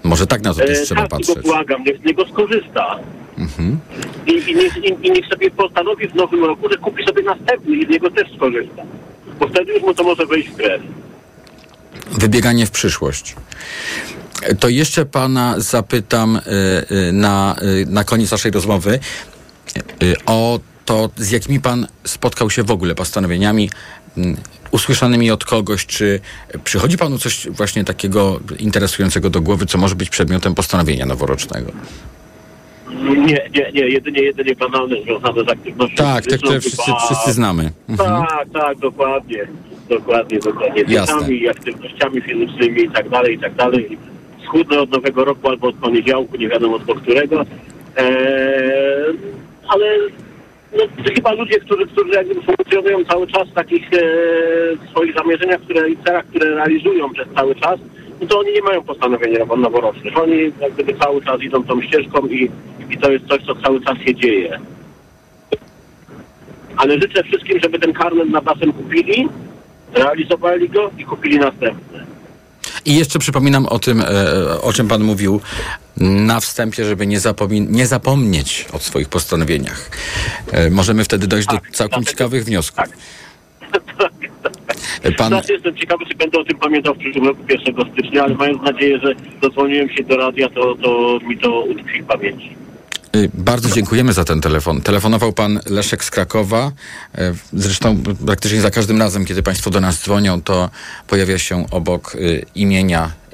Może tak na to też e, trzeba tak, patrzeć. Błagam, niech z niego skorzysta. Mhm. I, i, niech, i, I niech sobie postanowi w nowym roku, że kupi sobie następny i z niego też skorzysta bo wtedy już mu to może wejść w grę. Wybieganie w przyszłość. To jeszcze pana zapytam y, y, na, y, na koniec naszej rozmowy o to, z jakimi pan spotkał się w ogóle postanowieniami mm, usłyszanymi od kogoś, czy przychodzi panu coś właśnie takiego interesującego do głowy, co może być przedmiotem postanowienia noworocznego? Nie, nie, nie, jedynie, jedynie banalne związane z aktywnością Tak, tak, które wszyscy, wszyscy znamy. Mhm. Tak, tak, dokładnie, dokładnie, dokładnie. Dietami, aktywnościami fizycznymi i tak dalej, i tak dalej. Schudnę od nowego roku albo od poniedziałku, nie wiadomo od którego. Eee, ale no, chyba ludzie, którzy, którzy jakby funkcjonują cały czas w takich e, swoich zamierzeniach które, i celach, które realizują przez cały czas, no to oni nie mają postanowień nowo- noworocznych. Oni jak gdyby cały czas idą tą ścieżką i, i to jest coś, co cały czas się dzieje. Ale życzę wszystkim, żeby ten karnet na basem kupili, realizowali go i kupili następny. I jeszcze przypominam o tym, e, o czym pan mówił na wstępie, żeby nie, zapomin- nie zapomnieć o swoich postanowieniach. E, Możemy wtedy dojść do całkiem ciekawych wniosków. Pan, Znaczy jestem ciekawy, czy będę o tym pamiętał w przyszłym roku 1 stycznia, ale mając nadzieję, że dodzwoniłem się do radia, to, to mi to utkwi w pamięci. Y, bardzo dziękujemy za ten telefon. Telefonował pan Leszek z Krakowa. E, Zresztą praktycznie za każdym razem, kiedy państwo do nas dzwonią, to pojawia się obok y, imienia y,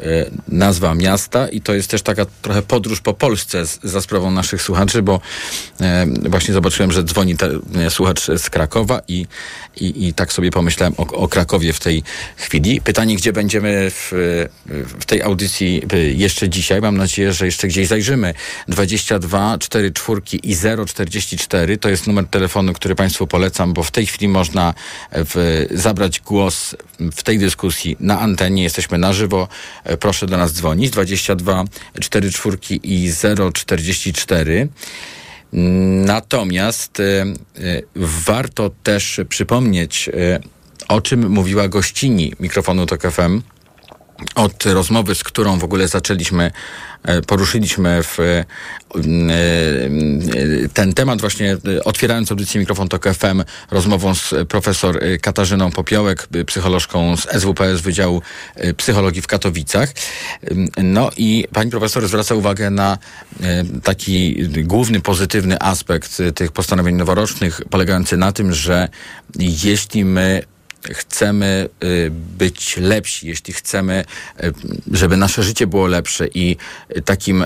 nazwa miasta i to jest też taka trochę podróż po Polsce z, za sprawą naszych słuchaczy, bo e, właśnie zobaczyłem, że dzwoni te, e, słuchacz z Krakowa i, i, i tak sobie pomyślałem o, o Krakowie w tej chwili. Pytanie, gdzie będziemy w, w tej audycji jeszcze dzisiaj. Mam nadzieję, że jeszcze gdzieś zajrzymy. 22 4 czwórki i 044 to jest numer telefonu, który Państwu polecam, bo w tej chwili można w, zabrać głos w tej dyskusji na antenie. Jesteśmy na żywo. E, Proszę do nas dzwonić. 22 4 czwórki i 044. Natomiast e, e, warto też przypomnieć, o czym mówiła gościni mikrofonu TOK FM od rozmowy, z którą w ogóle zaczęliśmy, e, poruszyliśmy w e, e, ten temat właśnie otwierając audycję Mikrofon Tok FM rozmową z profesor Katarzyną Popiołek, psycholożką z SWPS Wydziału Psychologii w Katowicach. No i pani profesor zwraca uwagę na taki główny pozytywny aspekt tych postanowień noworocznych, polegający na tym, że jeśli my chcemy y, być lepsi, jeśli chcemy, y, żeby nasze życie było lepsze i y, takim,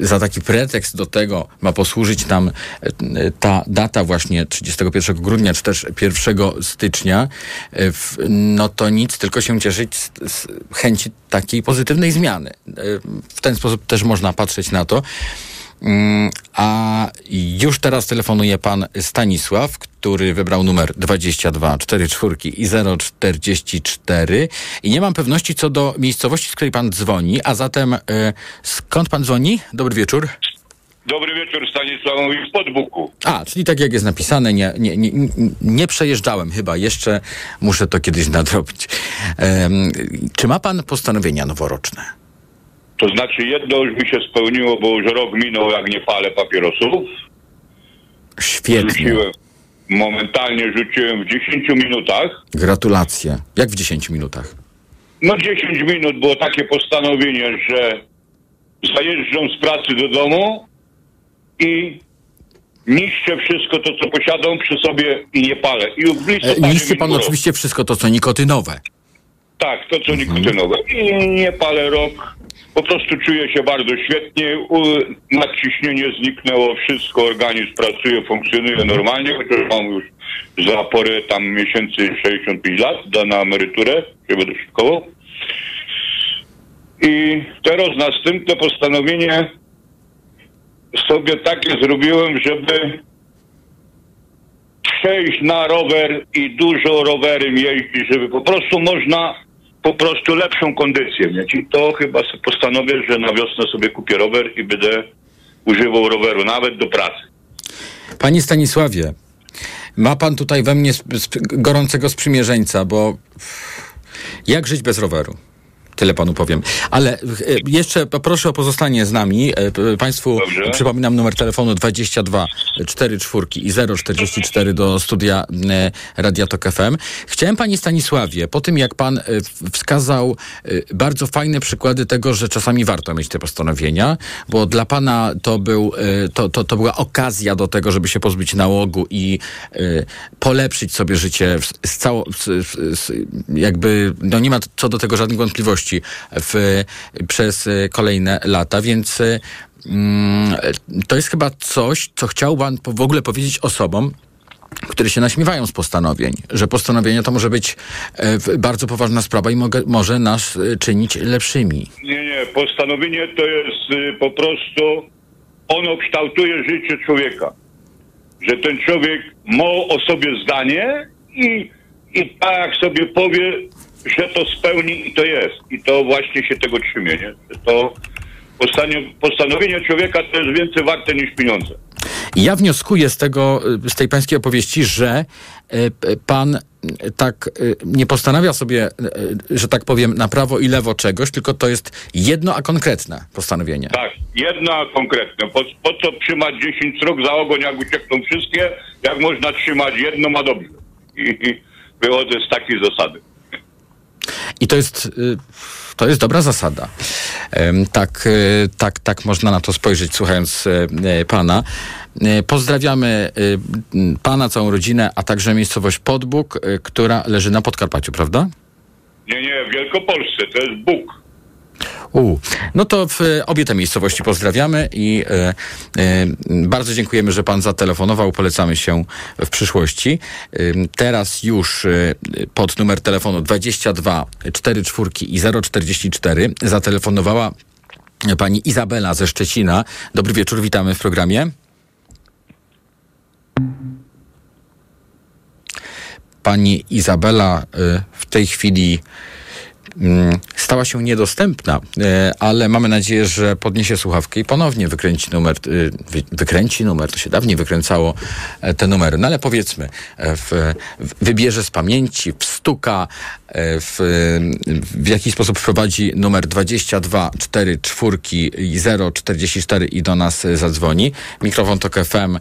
za taki pretekst do tego ma posłużyć nam ta data właśnie 31 grudnia, czy też 1 stycznia, no to nic, tylko się cieszyć z, z chęci takiej pozytywnej zmiany. W ten sposób też można patrzeć na to. Mm, A już teraz telefonuje pan Stanisław, który wybrał numer 22 44 i 044 i nie mam pewności co do miejscowości, z której pan dzwoni, a zatem e, skąd pan dzwoni? Dobry wieczór. Dobry wieczór, Stanisław mówi z Podbuku. A, czyli tak jak jest napisane, nie, nie, nie, nie- przejeżdżałem chyba jeszcze, muszę to kiedyś nadrobić. Em, czy ma pan postanowienia noworoczne? To znaczy jedno już mi się spełniło, bo już rok minął, jak nie palę papierosów. Świetnie. Rzuciłem, momentalnie rzuciłem w 10 minutach. Gratulacje. Jak w 10 minutach? No 10 minut było takie postanowienie, że zajeżdżam z pracy do domu i niszczę wszystko to, co posiadam przy sobie i nie palę. I w E, listopadzie Niszczy pan oczywiście wszystko to, co nikotynowe. Tak, to co nikotynowe. I nie palę rok. Po prostu czuję się bardzo świetnie. Nadciśnienie zniknęło, wszystko, organizm pracuje, funkcjonuje normalnie, chociaż mam już za porę tam miesięcy 65 lat, da na emeryturę, się będę szykował. I teraz następne postanowienie sobie takie zrobiłem, żeby przejść na rower i dużo rowerem jeździć, żeby po prostu można po prostu lepszą kondycję mieć. I to chyba postanowię, że na wiosnę sobie kupię rower i będę używał roweru, nawet do pracy. Panie Stanisławie, ma pan tutaj we mnie sp- gorącego sprzymierzeńca, bo jak żyć bez roweru? Tyle panu powiem. Ale e, jeszcze poproszę o pozostanie z nami. E, Państwu przypominam numer telefonu 22 44 i 044 do studia e, Radia Tok FM. Chciałem panie Stanisławie, po tym jak pan wskazał bardzo fajne przykłady tego, że czasami warto mieć te postanowienia, bo dla pana to, był, to, to, to była okazja do tego, żeby się pozbyć nałogu i polepszyć sobie życie w- z cało, z, z, z, jakby, no nie ma co do tego żadnych wątpliwości w, przez e, kolejne lata, więc e, mm, to jest chyba coś, co chciał pan w ogóle powiedzieć osobom, które się naśmiewają z postanowień, że postanowienia to może być e, bardzo poważna sprawa i mogę, może nas czynić lepszymi. Nie, nie, postanowienie to jest po prostu, ono kształtuje życie człowieka. że ten człowiek ma o sobie zdanie i, i tak sobie powie, że to spełni i to jest. I to właśnie się tego trzymie, nie? To postanowienie, człowieka to jest więcej warte niż pieniądze. Ja wnioskuję z tego, y, z tej pańskiej opowieści, że y, pan y, tak nie postanawia sobie, że tak powiem, na prawo i lewo czegoś, tylko to jest jedno, a konkretne postanowienie. Tak, jedna konkretna. Po, po co trzymać 10 srok za ogoń, jak uciekną wszystkie, jak można trzymać jedno, ma dobrze. I, i wychodzę z takiej zasady. I to jest, y, to jest dobra zasada. Tak, y, tak, tak można na to spojrzeć, słuchając y, y, pana. Y, Pozdrawiamy y, pana, całą rodzinę, a także miejscowość Podbóg, która leży na Podkarpaciu, prawda? Nie, nie, w Wielkopolsce to jest Bóg. U. No to w e, obie te miejscowości pozdrawiamy i e, e, bardzo dziękujemy, że pan zatelefonował. Polecamy się w przyszłości. Teraz już pod numer telefonu 22 44 i 044 zatelefonowała pani Izabela ze Szczecina. Dobry wieczór, witamy w programie. Pani Izabela w tej chwili stała się niedostępna, e, ale mamy nadzieję, że podniesie słuchawkę i ponownie wykręci numer, e, wy- wykręci numer, to się dawniej wykręcało e, te numery, no ale powiedzmy, w, wybierze z pamięci, wstuka, w, w jakiś sposób wprowadzi numer 22 4 4 i 0 44 i do nas zadzwoni. Mikrofon Tok FM,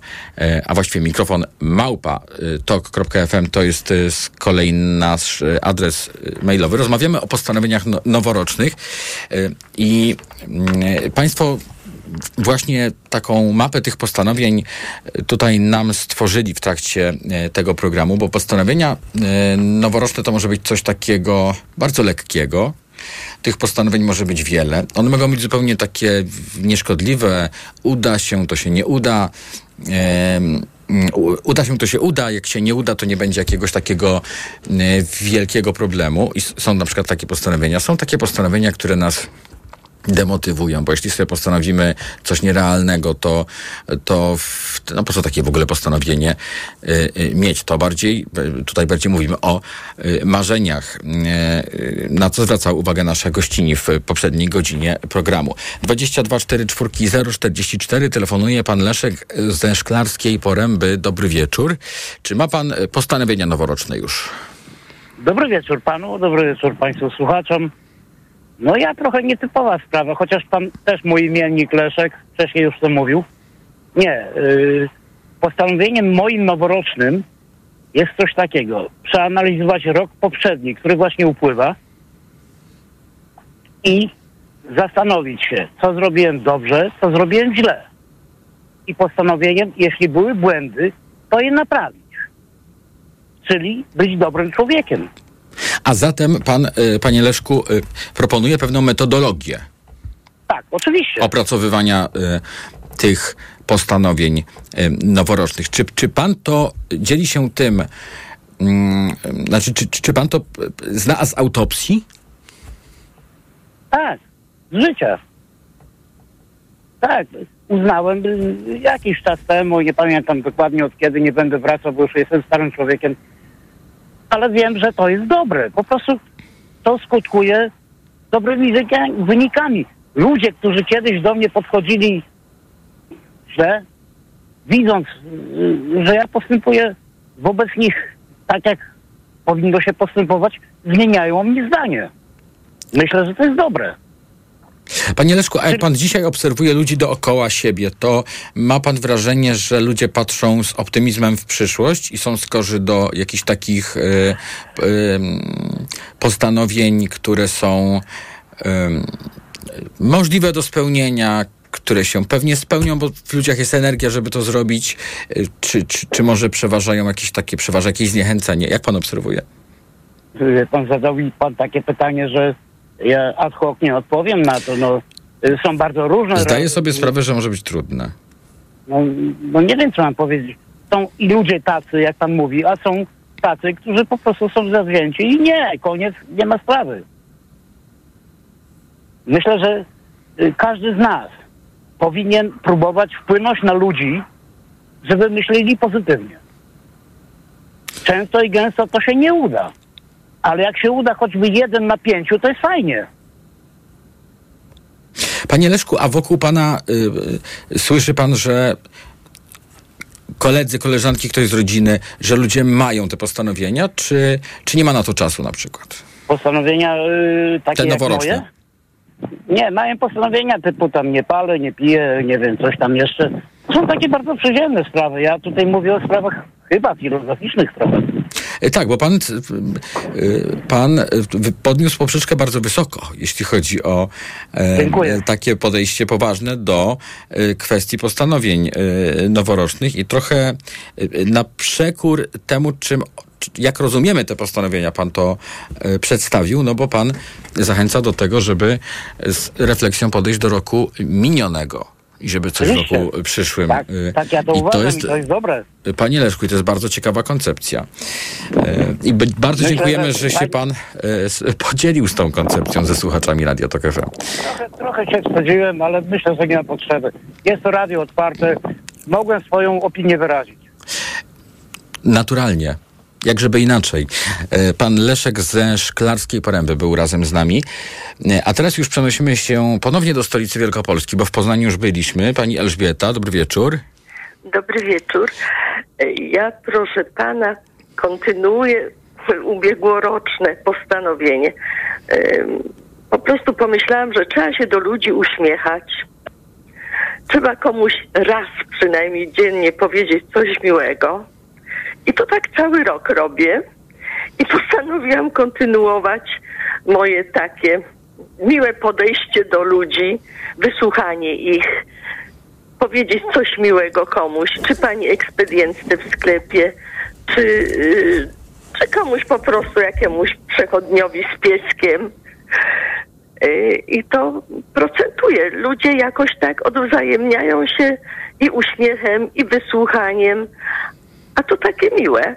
a właściwie mikrofon małpa tok.fm to jest z kolei nasz adres mailowy. Rozmawiamy o postanowieniach no, noworocznych e, i mm, Państwo właśnie taką mapę tych postanowień e, tutaj nam stworzyli w trakcie e, tego programu, bo postanowienia noworoczne to może być coś takiego bardzo lekkiego. Tych postanowień może być wiele. One mogą być zupełnie takie nieszkodliwe. Uda się, to się nie uda. Uda się, to się uda. Jak się nie uda, to nie będzie jakiegoś takiego e, wielkiego problemu. I są na przykład takie postanowienia. Są takie postanowienia, które nas demotywują, bo jeśli sobie postanowimy coś nierealnego, to, to w, no po co takie w ogóle postanowienie y, y, mieć? To bardziej, y, tutaj bardziej mówimy o y, marzeniach, y, y, na co zwracał uwagę nasza gościni w poprzedniej godzinie programu. 22 4 4 044 telefonuje pan Leszek ze Szklarskiej Poręby. Dobry wieczór. Czy ma pan postanowienia noworoczne już? Dobry wieczór panu, dobry wieczór państwu słuchaczom. No ja trochę nietypowa sprawa, chociaż pan też mój imiennik Leszek wcześniej już to mówił. Nie, yy, postanowieniem moim noworocznym jest coś takiego. Przeanalizować rok poprzedni, który właśnie upływa i zastanowić się, co zrobiłem dobrze, co zrobiłem źle. I postanowieniem, jeśli były błędy, to je naprawić. Czyli być dobrym człowiekiem. A zatem pan, y, panie Leszku, y, proponuje pewną metodologię. Tak, oczywiście. Opracowywania y, tych postanowień noworocznych. Czy, czy pan to dzieli się tym, mm, znaczy, czy, czy, pan to zna z autopsji? Tak, z życia. Tak, uznałem jakiś czas temu, nie pamiętam dokładnie od kiedy, nie będę wracał, bo już jestem starym człowiekiem, ale wiem, że to jest dobre. Po prostu to skutkuje dobrymi wynika- wynikami. Ludzie, którzy kiedyś do mnie podchodzili źle, widząc, y, że ja postępuję wobec nich tak, jak powinno się postępować, zmieniają mnie zdanie. Myślę, że to jest dobre. Panie Leszku, a jak pan dzisiaj obserwuje ludzi dookoła siebie, to ma pan wrażenie, że ludzie patrzą z optymizmem w przyszłość i są skorzy do jakichś takich y, y, postanowień, które są y, możliwe do spełnienia, które się pewnie spełnią, bo w ludziach jest energia, żeby to zrobić, y, czy, czy, czy może przeważają jakieś takie, przeważa jakieś zniechęcenie? Jak pan obserwuje? Pan zadał mi pan takie pytanie, że ja ad hoc nie odpowiem na to. No, y, są bardzo różne. Zdaję sobie sprawę, że może być trudne. No, no nie wiem, co mam powiedzieć. Są i ludzie tacy, jak pan mówi, a są tacy, którzy po prostu są zawzięci i nie, koniec, nie ma sprawy. Myślę, że y, każdy z nas powinien próbować wpłynąć na ludzi żeby myśleli pozytywnie. Często i gęsto to się nie uda. Ale jak się uda choćby jeden na pięciu, to jest fajnie. Panie Leszku, a wokół pana y, y, słyszy pan, że koledzy, koleżanki, ktoś z rodziny, że ludzie mają te postanowienia, czy, czy nie ma na to czasu na przykład? Postanowienia yy, takie Te jak noworoczne. moje? Nie, mają postanowienia typu tam nie palę, nie piję, nie wiem, coś tam jeszcze. Są takie bardzo przyziemne sprawy. Ja tutaj mówię o sprawach chyba filozoficznych trochę. E, Tak, bo pan, y, pan wy- podniósł poprzeczkę bardzo wysoko, jeśli chodzi o e, Dziękuję. e, takie podejście poważne do e, kwestii postanowień e, noworocznych i trochę e, na przekór temu, czym czy- jak rozumiemy te postanowienia, pan to e, przedstawił, no bo pan zachęca do tego, żeby z refleksją podejść do roku minionego i żeby coś Oczywiście. w roku przyszłym. Tak, e, tak ja to i uważam i to jest dobre. Panie Leszku, i to jest bardzo ciekawa koncepcja. E, I bardzo Myślę, dziękujemy, że- że się pan s- podzielił z tą koncepcją ze słuchaczami Radio Tok FM. Trochę, trochę się wstydziłem, ale myślę, że nie ma potrzeby. Jest to radio otwarte. Mogłem swoją opinię wyrazić. Naturalnie. Jak żeby inaczej. E, Pan Leszek ze Szklarskiej Poręby był razem z nami. E, A teraz już przenosimy się ponownie do stolicy Wielkopolski, bo w Poznaniu już byliśmy. Pani Elżbieta, dobry wieczór. Dobry wieczór. Ja, proszę pana, kontynuuję ubiegłoroczne postanowienie. Po prostu pomyślałam, że trzeba się do ludzi uśmiechać. Trzeba komuś raz przynajmniej dziennie powiedzieć coś miłego. I to tak cały rok robię. I postanowiłam kontynuować moje takie miłe podejście do ludzi, wysłuchanie ich, powiedzieć coś miłego komuś, czy pani ekspedientce w sklepie, czy, yy, czy komuś po prostu jakiemuś przechodniowi z pieskiem. Yy, I to procentuje. Ludzie jakoś tak odwzajemniają się i uśmiechem, i wysłuchaniem, a to takie miłe.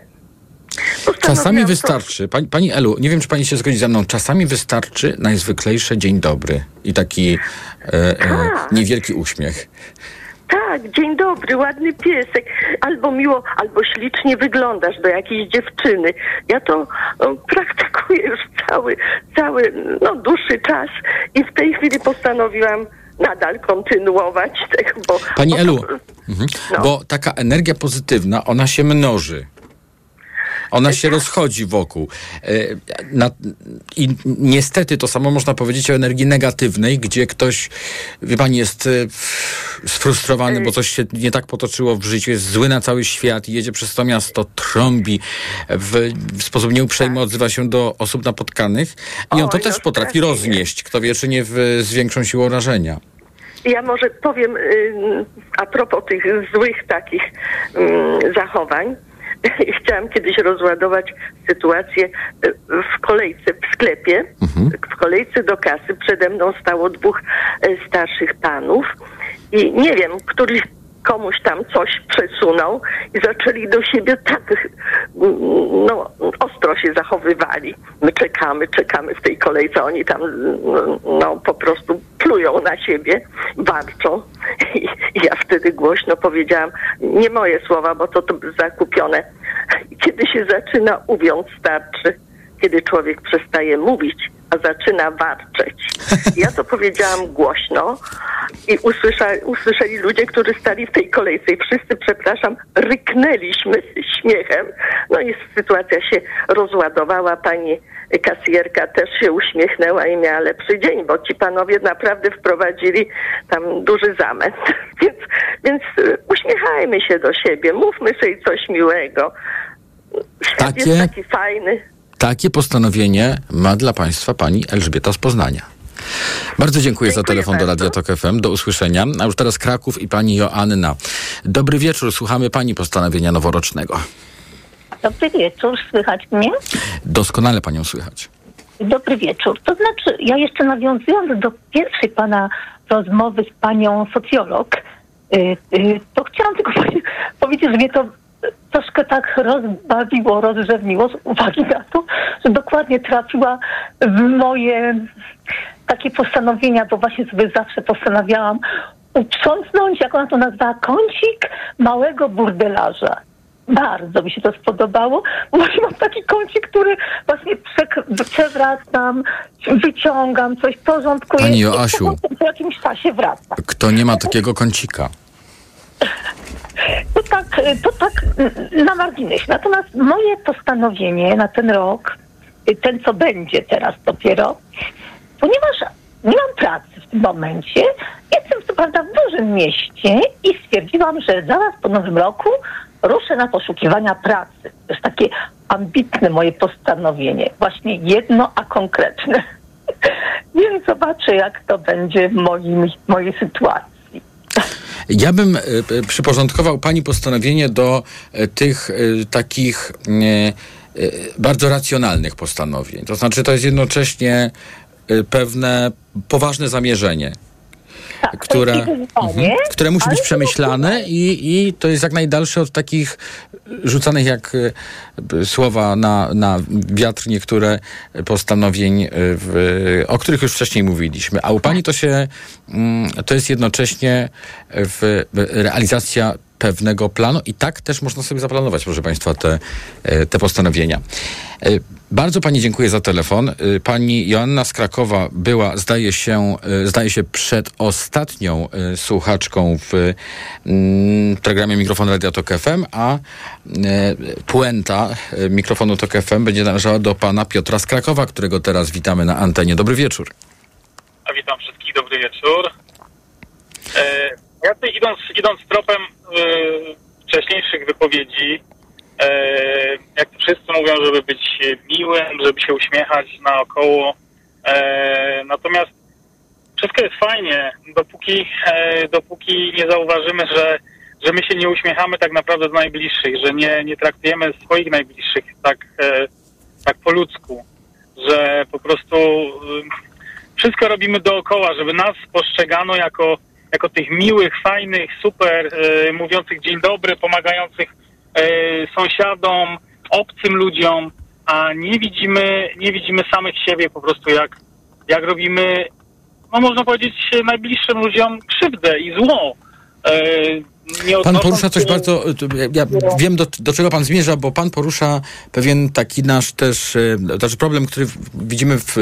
Czasami wystarczy, pani, pani Elu, nie wiem, czy pani się zgodzi ze mną, czasami wystarczy najzwyklejsze dzień dobry i taki e, e, niewielki uśmiech. Tak, dzień dobry, ładny piesek. Albo miło, albo ślicznie wyglądasz do jakiejś dziewczyny. Ja to o, praktykuję już cały, cały, no dłuższy czas i w tej chwili postanowiłam nadal kontynuować tego, bo... Pani Elu, mhm. No. bo taka energia pozytywna, ona się mnoży. Ona się rozchodzi wokół. E, I niestety to samo można powiedzieć o energii negatywnej, gdzie ktoś, wie pani, jest e, sfrustrowany, bo coś się nie tak potoczyło w życiu, jest zły na cały świat, jedzie przez to miasto, trąbi, w, w sposób nieuprzejmy odzywa się do osób napotkanych i on to też potrafi roznieść. Kto wie, czy nie w, z większą siłą rażenia. Ja może powiem y, a propos tych złych takich mm, zachowań. Chciałam kiedyś rozładować sytuację y, w kolejce w sklepie. W kolejce do kasy przede mną stało dwóch y, starszych panów i nie wiem, któryś komuś tam coś przesunął i zaczęli do siebie tak no, ostro się zachowywali. My czekamy, czekamy w tej kolejce, oni tam no, po prostu plują na siebie, warczą. I ja wtedy głośno powiedziałam, nie moje słowa, bo to, to zakupione. Kiedy się zaczyna uwiąc starczy, kiedy człowiek przestaje mówić, a zaczyna warczeć. Ja to powiedziałam głośno i usłysza, usłyszeli ludzie, którzy stali w tej kolejce i wszyscy, przepraszam, ryknęliśmy śmiechem. No i sytuacja się rozładowała. Pani kasjerka też się uśmiechnęła i miała lepszy dzień, bo ci panowie naprawdę wprowadzili tam duży zamęt. Więc, więc y, uśmiechajmy się do siebie, mówmy sobie coś miłego. Świat Takie- jest taki fajny. Takie postanowienie ma dla Państwa pani Elżbieta z Poznania. Bardzo dziękuję, za telefon do Radia Tok FM. Do usłyszenia. A już teraz Kraków i pani Joanna. Dobry wieczór, słuchamy pani postanowienia noworocznego. Dobry wieczór, słychać mnie? Doskonale panią słychać. Dobry wieczór. To znaczy, ja jeszcze nawiązując do pierwszej pana rozmowy z panią socjolog, y, y, to chciałam tylko powie- powiedzieć, że mnie to troszkę tak rozbawiło, rozrzewniło z uwagi na to, że dokładnie trafiła w moje takie postanowienia, bo właśnie sobie zawsze postanawiałam uprzątnąć, jak ona to nazwała, kącik małego burdelarza. Bardzo mi się to spodobało, bo właśnie mam taki kącik, który właśnie przewracam, wyciągam, coś porządkuję. Pani Joasiu. Po jakimś czasie wracam. Kto nie ma takiego kącika? To tak, to tak na marginesie. Natomiast moje postanowienie na ten rok, ten co będzie teraz dopiero, ponieważ nie mam pracy w tym momencie, jestem co prawda w dużym mieście i stwierdziłam, że zaraz po nowym roku ruszę na poszukiwania pracy. To jest takie ambitne moje postanowienie. Właśnie jedno, a konkretne. Więc zobaczę, jak to będzie w moim, mojej sytuacji. Ja bym e, przyporządkował pani postanowienie do e, tych e, takich bardzo racjonalnych postanowień. To znaczy, to jest jednocześnie pewne poważne zamierzenie. Które, mhm, które musi być przemyślane i, i to jest jak najdalsze od takich rzucanych jak e, słowa na, na wiatr niektóre postanowień, e, w, o których już wcześniej mówiliśmy. A u pani to się, mm, to jest jednocześnie realizacja pewnego planu i tak też można sobie zaplanować, proszę Państwa, te, e, te postanowienia. E, Bardzo Pani dziękuję za telefon. E, Pani Joanna z Krakowa była, zdaje się, zdaje się przed ostatnią e, słuchaczką w mm, programie Mikrofon Radia Tok FM, a puenta mikrofonu Tok FM będzie należała do Pana Piotra z Krakowa, którego teraz witamy na antenie. Dobry wieczór. A witam wszystkich, dobry wieczór. E, ja tutaj idąc, idąc tropem e, wcześniejszych wypowiedzi, e, jak wszyscy mówią, żeby być miłym, żeby się uśmiechać naokoło, e, natomiast wszystko jest fajnie, dopóki, e, dopóki nie zauważymy, że, że my się nie uśmiechamy tak naprawdę do najbliższych, że nie, nie traktujemy swoich najbliższych tak, tak po ludzku, że po prostu e, wszystko robimy dookoła, żeby nas postrzegano jako, jako tych miłych, fajnych, super, e, mówiących dzień dobry, pomagających e, sąsiadom, obcym ludziom, a nie widzimy, nie widzimy samych siebie po prostu jak, jak robimy, no można powiedzieć, najbliższym ludziom krzywdę i zło. Pan porusza coś bardzo. Ja wiem, do, do czego pan zmierza, bo pan porusza pewien taki nasz też e, znaczy problem, który widzimy w,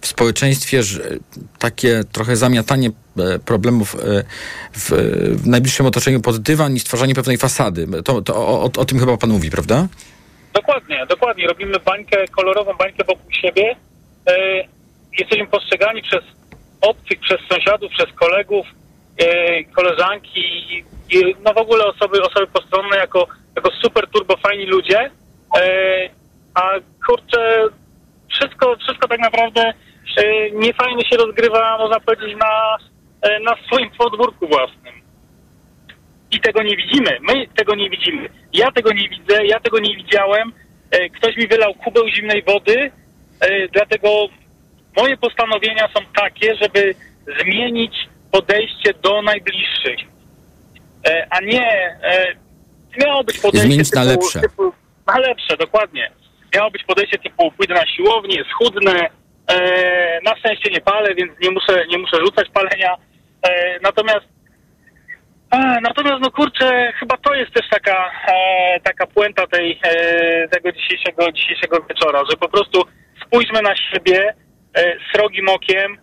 w społeczeństwie, że takie trochę zamiatanie e, problemów e, w, w najbliższym otoczeniu pod dywan i stwarzanie pewnej fasady. To, to o, o, o tym chyba pan mówi, prawda? Dokładnie, dokładnie. Robimy bańkę, kolorową bańkę wokół siebie. Jesteśmy postrzegani przez obcych, przez sąsiadów, przez kolegów, koleżanki i, no w ogóle osoby, osoby postronne jako, jako super turbo fajni ludzie. E, a kurczę, wszystko, wszystko tak naprawdę e, niefajnie się rozgrywa, można powiedzieć, na, e, na swoim podwórku własnym i tego nie widzimy. My tego nie widzimy. Ja tego nie widzę, ja tego nie widziałem. E, Ktoś mi wylał kubeł zimnej wody, e, dlatego moje postanowienia są takie, żeby zmienić podejście do najbliższych. E, A nie, e, miało być podejście Zmienić na lepsze. Typu, na lepsze, dokładnie. Miało być podejście typu pójdę na siłownię, schudnę, e, na szczęście nie palę, więc nie muszę, nie muszę rzucać palenia. E, natomiast natomiast no kurczę, chyba to jest też taka, e, taka puenta tej, e, tego dzisiejszego, dzisiejszego wieczora, że po prostu spójrzmy na siebie srogim okiem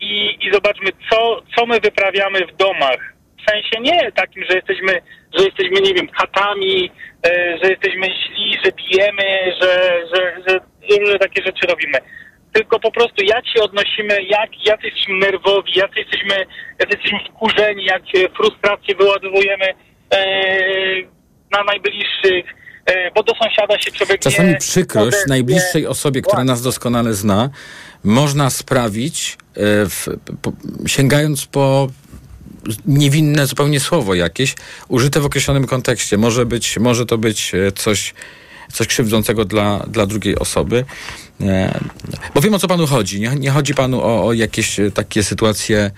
i, i zobaczmy, co, co my wyprawiamy w domach. W sensie nie takim, że jesteśmy, że jesteśmy, nie wiem, katami, e, że jesteśmy źli, że bijemy, że, że, że, że takie rzeczy robimy tylko po prostu jak się odnosimy, jak, jak jesteśmy nerwowi, jak jesteśmy, jak jesteśmy wkurzeni, jak frustrację wyładowujemy e, na najbliższych, e, bo do sąsiada się przebiegnie. Czasami przykrość najbliższej osobie, która nas doskonale zna, można sprawić, e, w, po, sięgając po niewinne zupełnie słowo jakieś, użyte w określonym kontekście. Może, być, może to być e, coś, coś krzywdzącego dla, dla drugiej osoby. E, Bo wiem o co panu chodzi. Nie, nie chodzi panu o, o jakieś e, takie sytuacje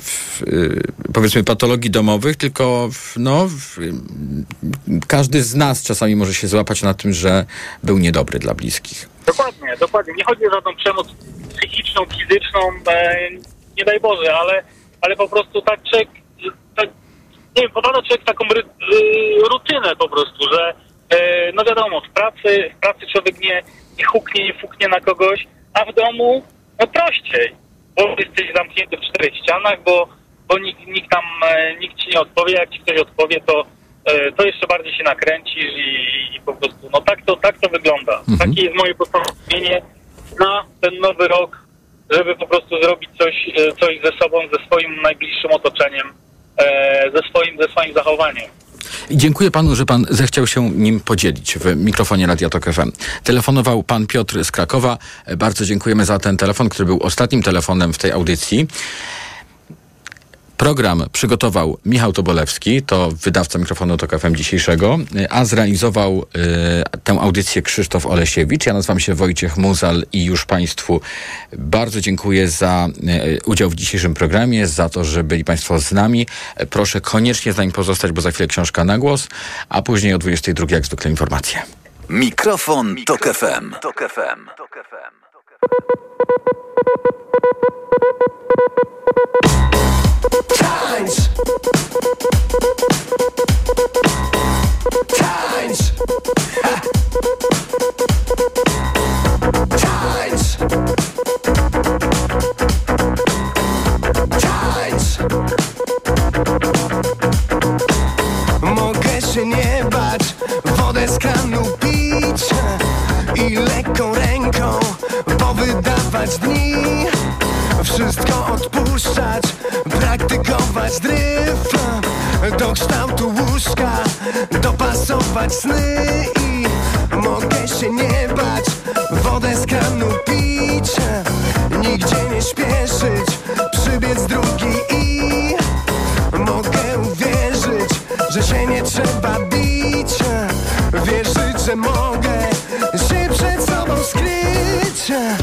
w, powiedzmy patologii domowych, tylko w, no, w, każdy z nas czasami może się złapać na tym, że był niedobry dla bliskich. Dokładnie, dokładnie. Nie chodzi o żadną przemoc psychiczną, fizyczną, nie daj Boże, ale ale po prostu tak człowiek, tak, nie wiem, popada człowiek taką ry, y, rutynę po prostu, że e, no wiadomo, w pracy, w pracy człowiek nie, nie huknie, nie fuknie na kogoś, a w domu no prościej, bo jesteś zamknięty w czterech ścianach, bo, bo nikt, nikt tam, e, nikt ci nie odpowie, jak ci ktoś odpowie, to e, to jeszcze bardziej się nakręcisz i, i po prostu, no tak to, tak to wygląda. Takie jest moje postanowienie na ten nowy rok, żeby po prostu zrobić coś, e, coś ze sobą, ze swoim najbliższym otoczeniem, e, ze swoim, ze swoim zachowaniem. Dziękuję panu, że pan zechciał się nim podzielić w mikrofonie Radia FM. Telefonował pan Piotr z Krakowa. E, Bardzo dziękujemy za ten telefon, który był ostatnim telefonem w tej audycji. Program przygotował Michał Tobolewski, to wydawca mikrofonu Tok FM dzisiejszego, e, a zrealizował e, tę audycję Krzysztof Olesiewicz. Ja nazywam się Wojciech Muzal i już Państwu bardzo dziękuję za e, udział w dzisiejszym programie, za to, że byli Państwo z nami. Proszę koniecznie z nami pozostać, bo za chwilę książka na głos, a później o 22 jak zwykle informacje. Mikrofon, Tok FM. Tok FM. Tańcz! Tańcz! Mogę się nie bać, wodę z kranu pić i lekką ręką powydawać dni. Wszystko odpuszczać, praktykować dryf. Do kształtu łóżka, dopasować sny. I mogę się nie bać, wodę z kranu pić. Nigdzie nie śpieszyć, przybiec drugi i Mogę uwierzyć, że się nie trzeba bić. Wierzyć, że mogę time.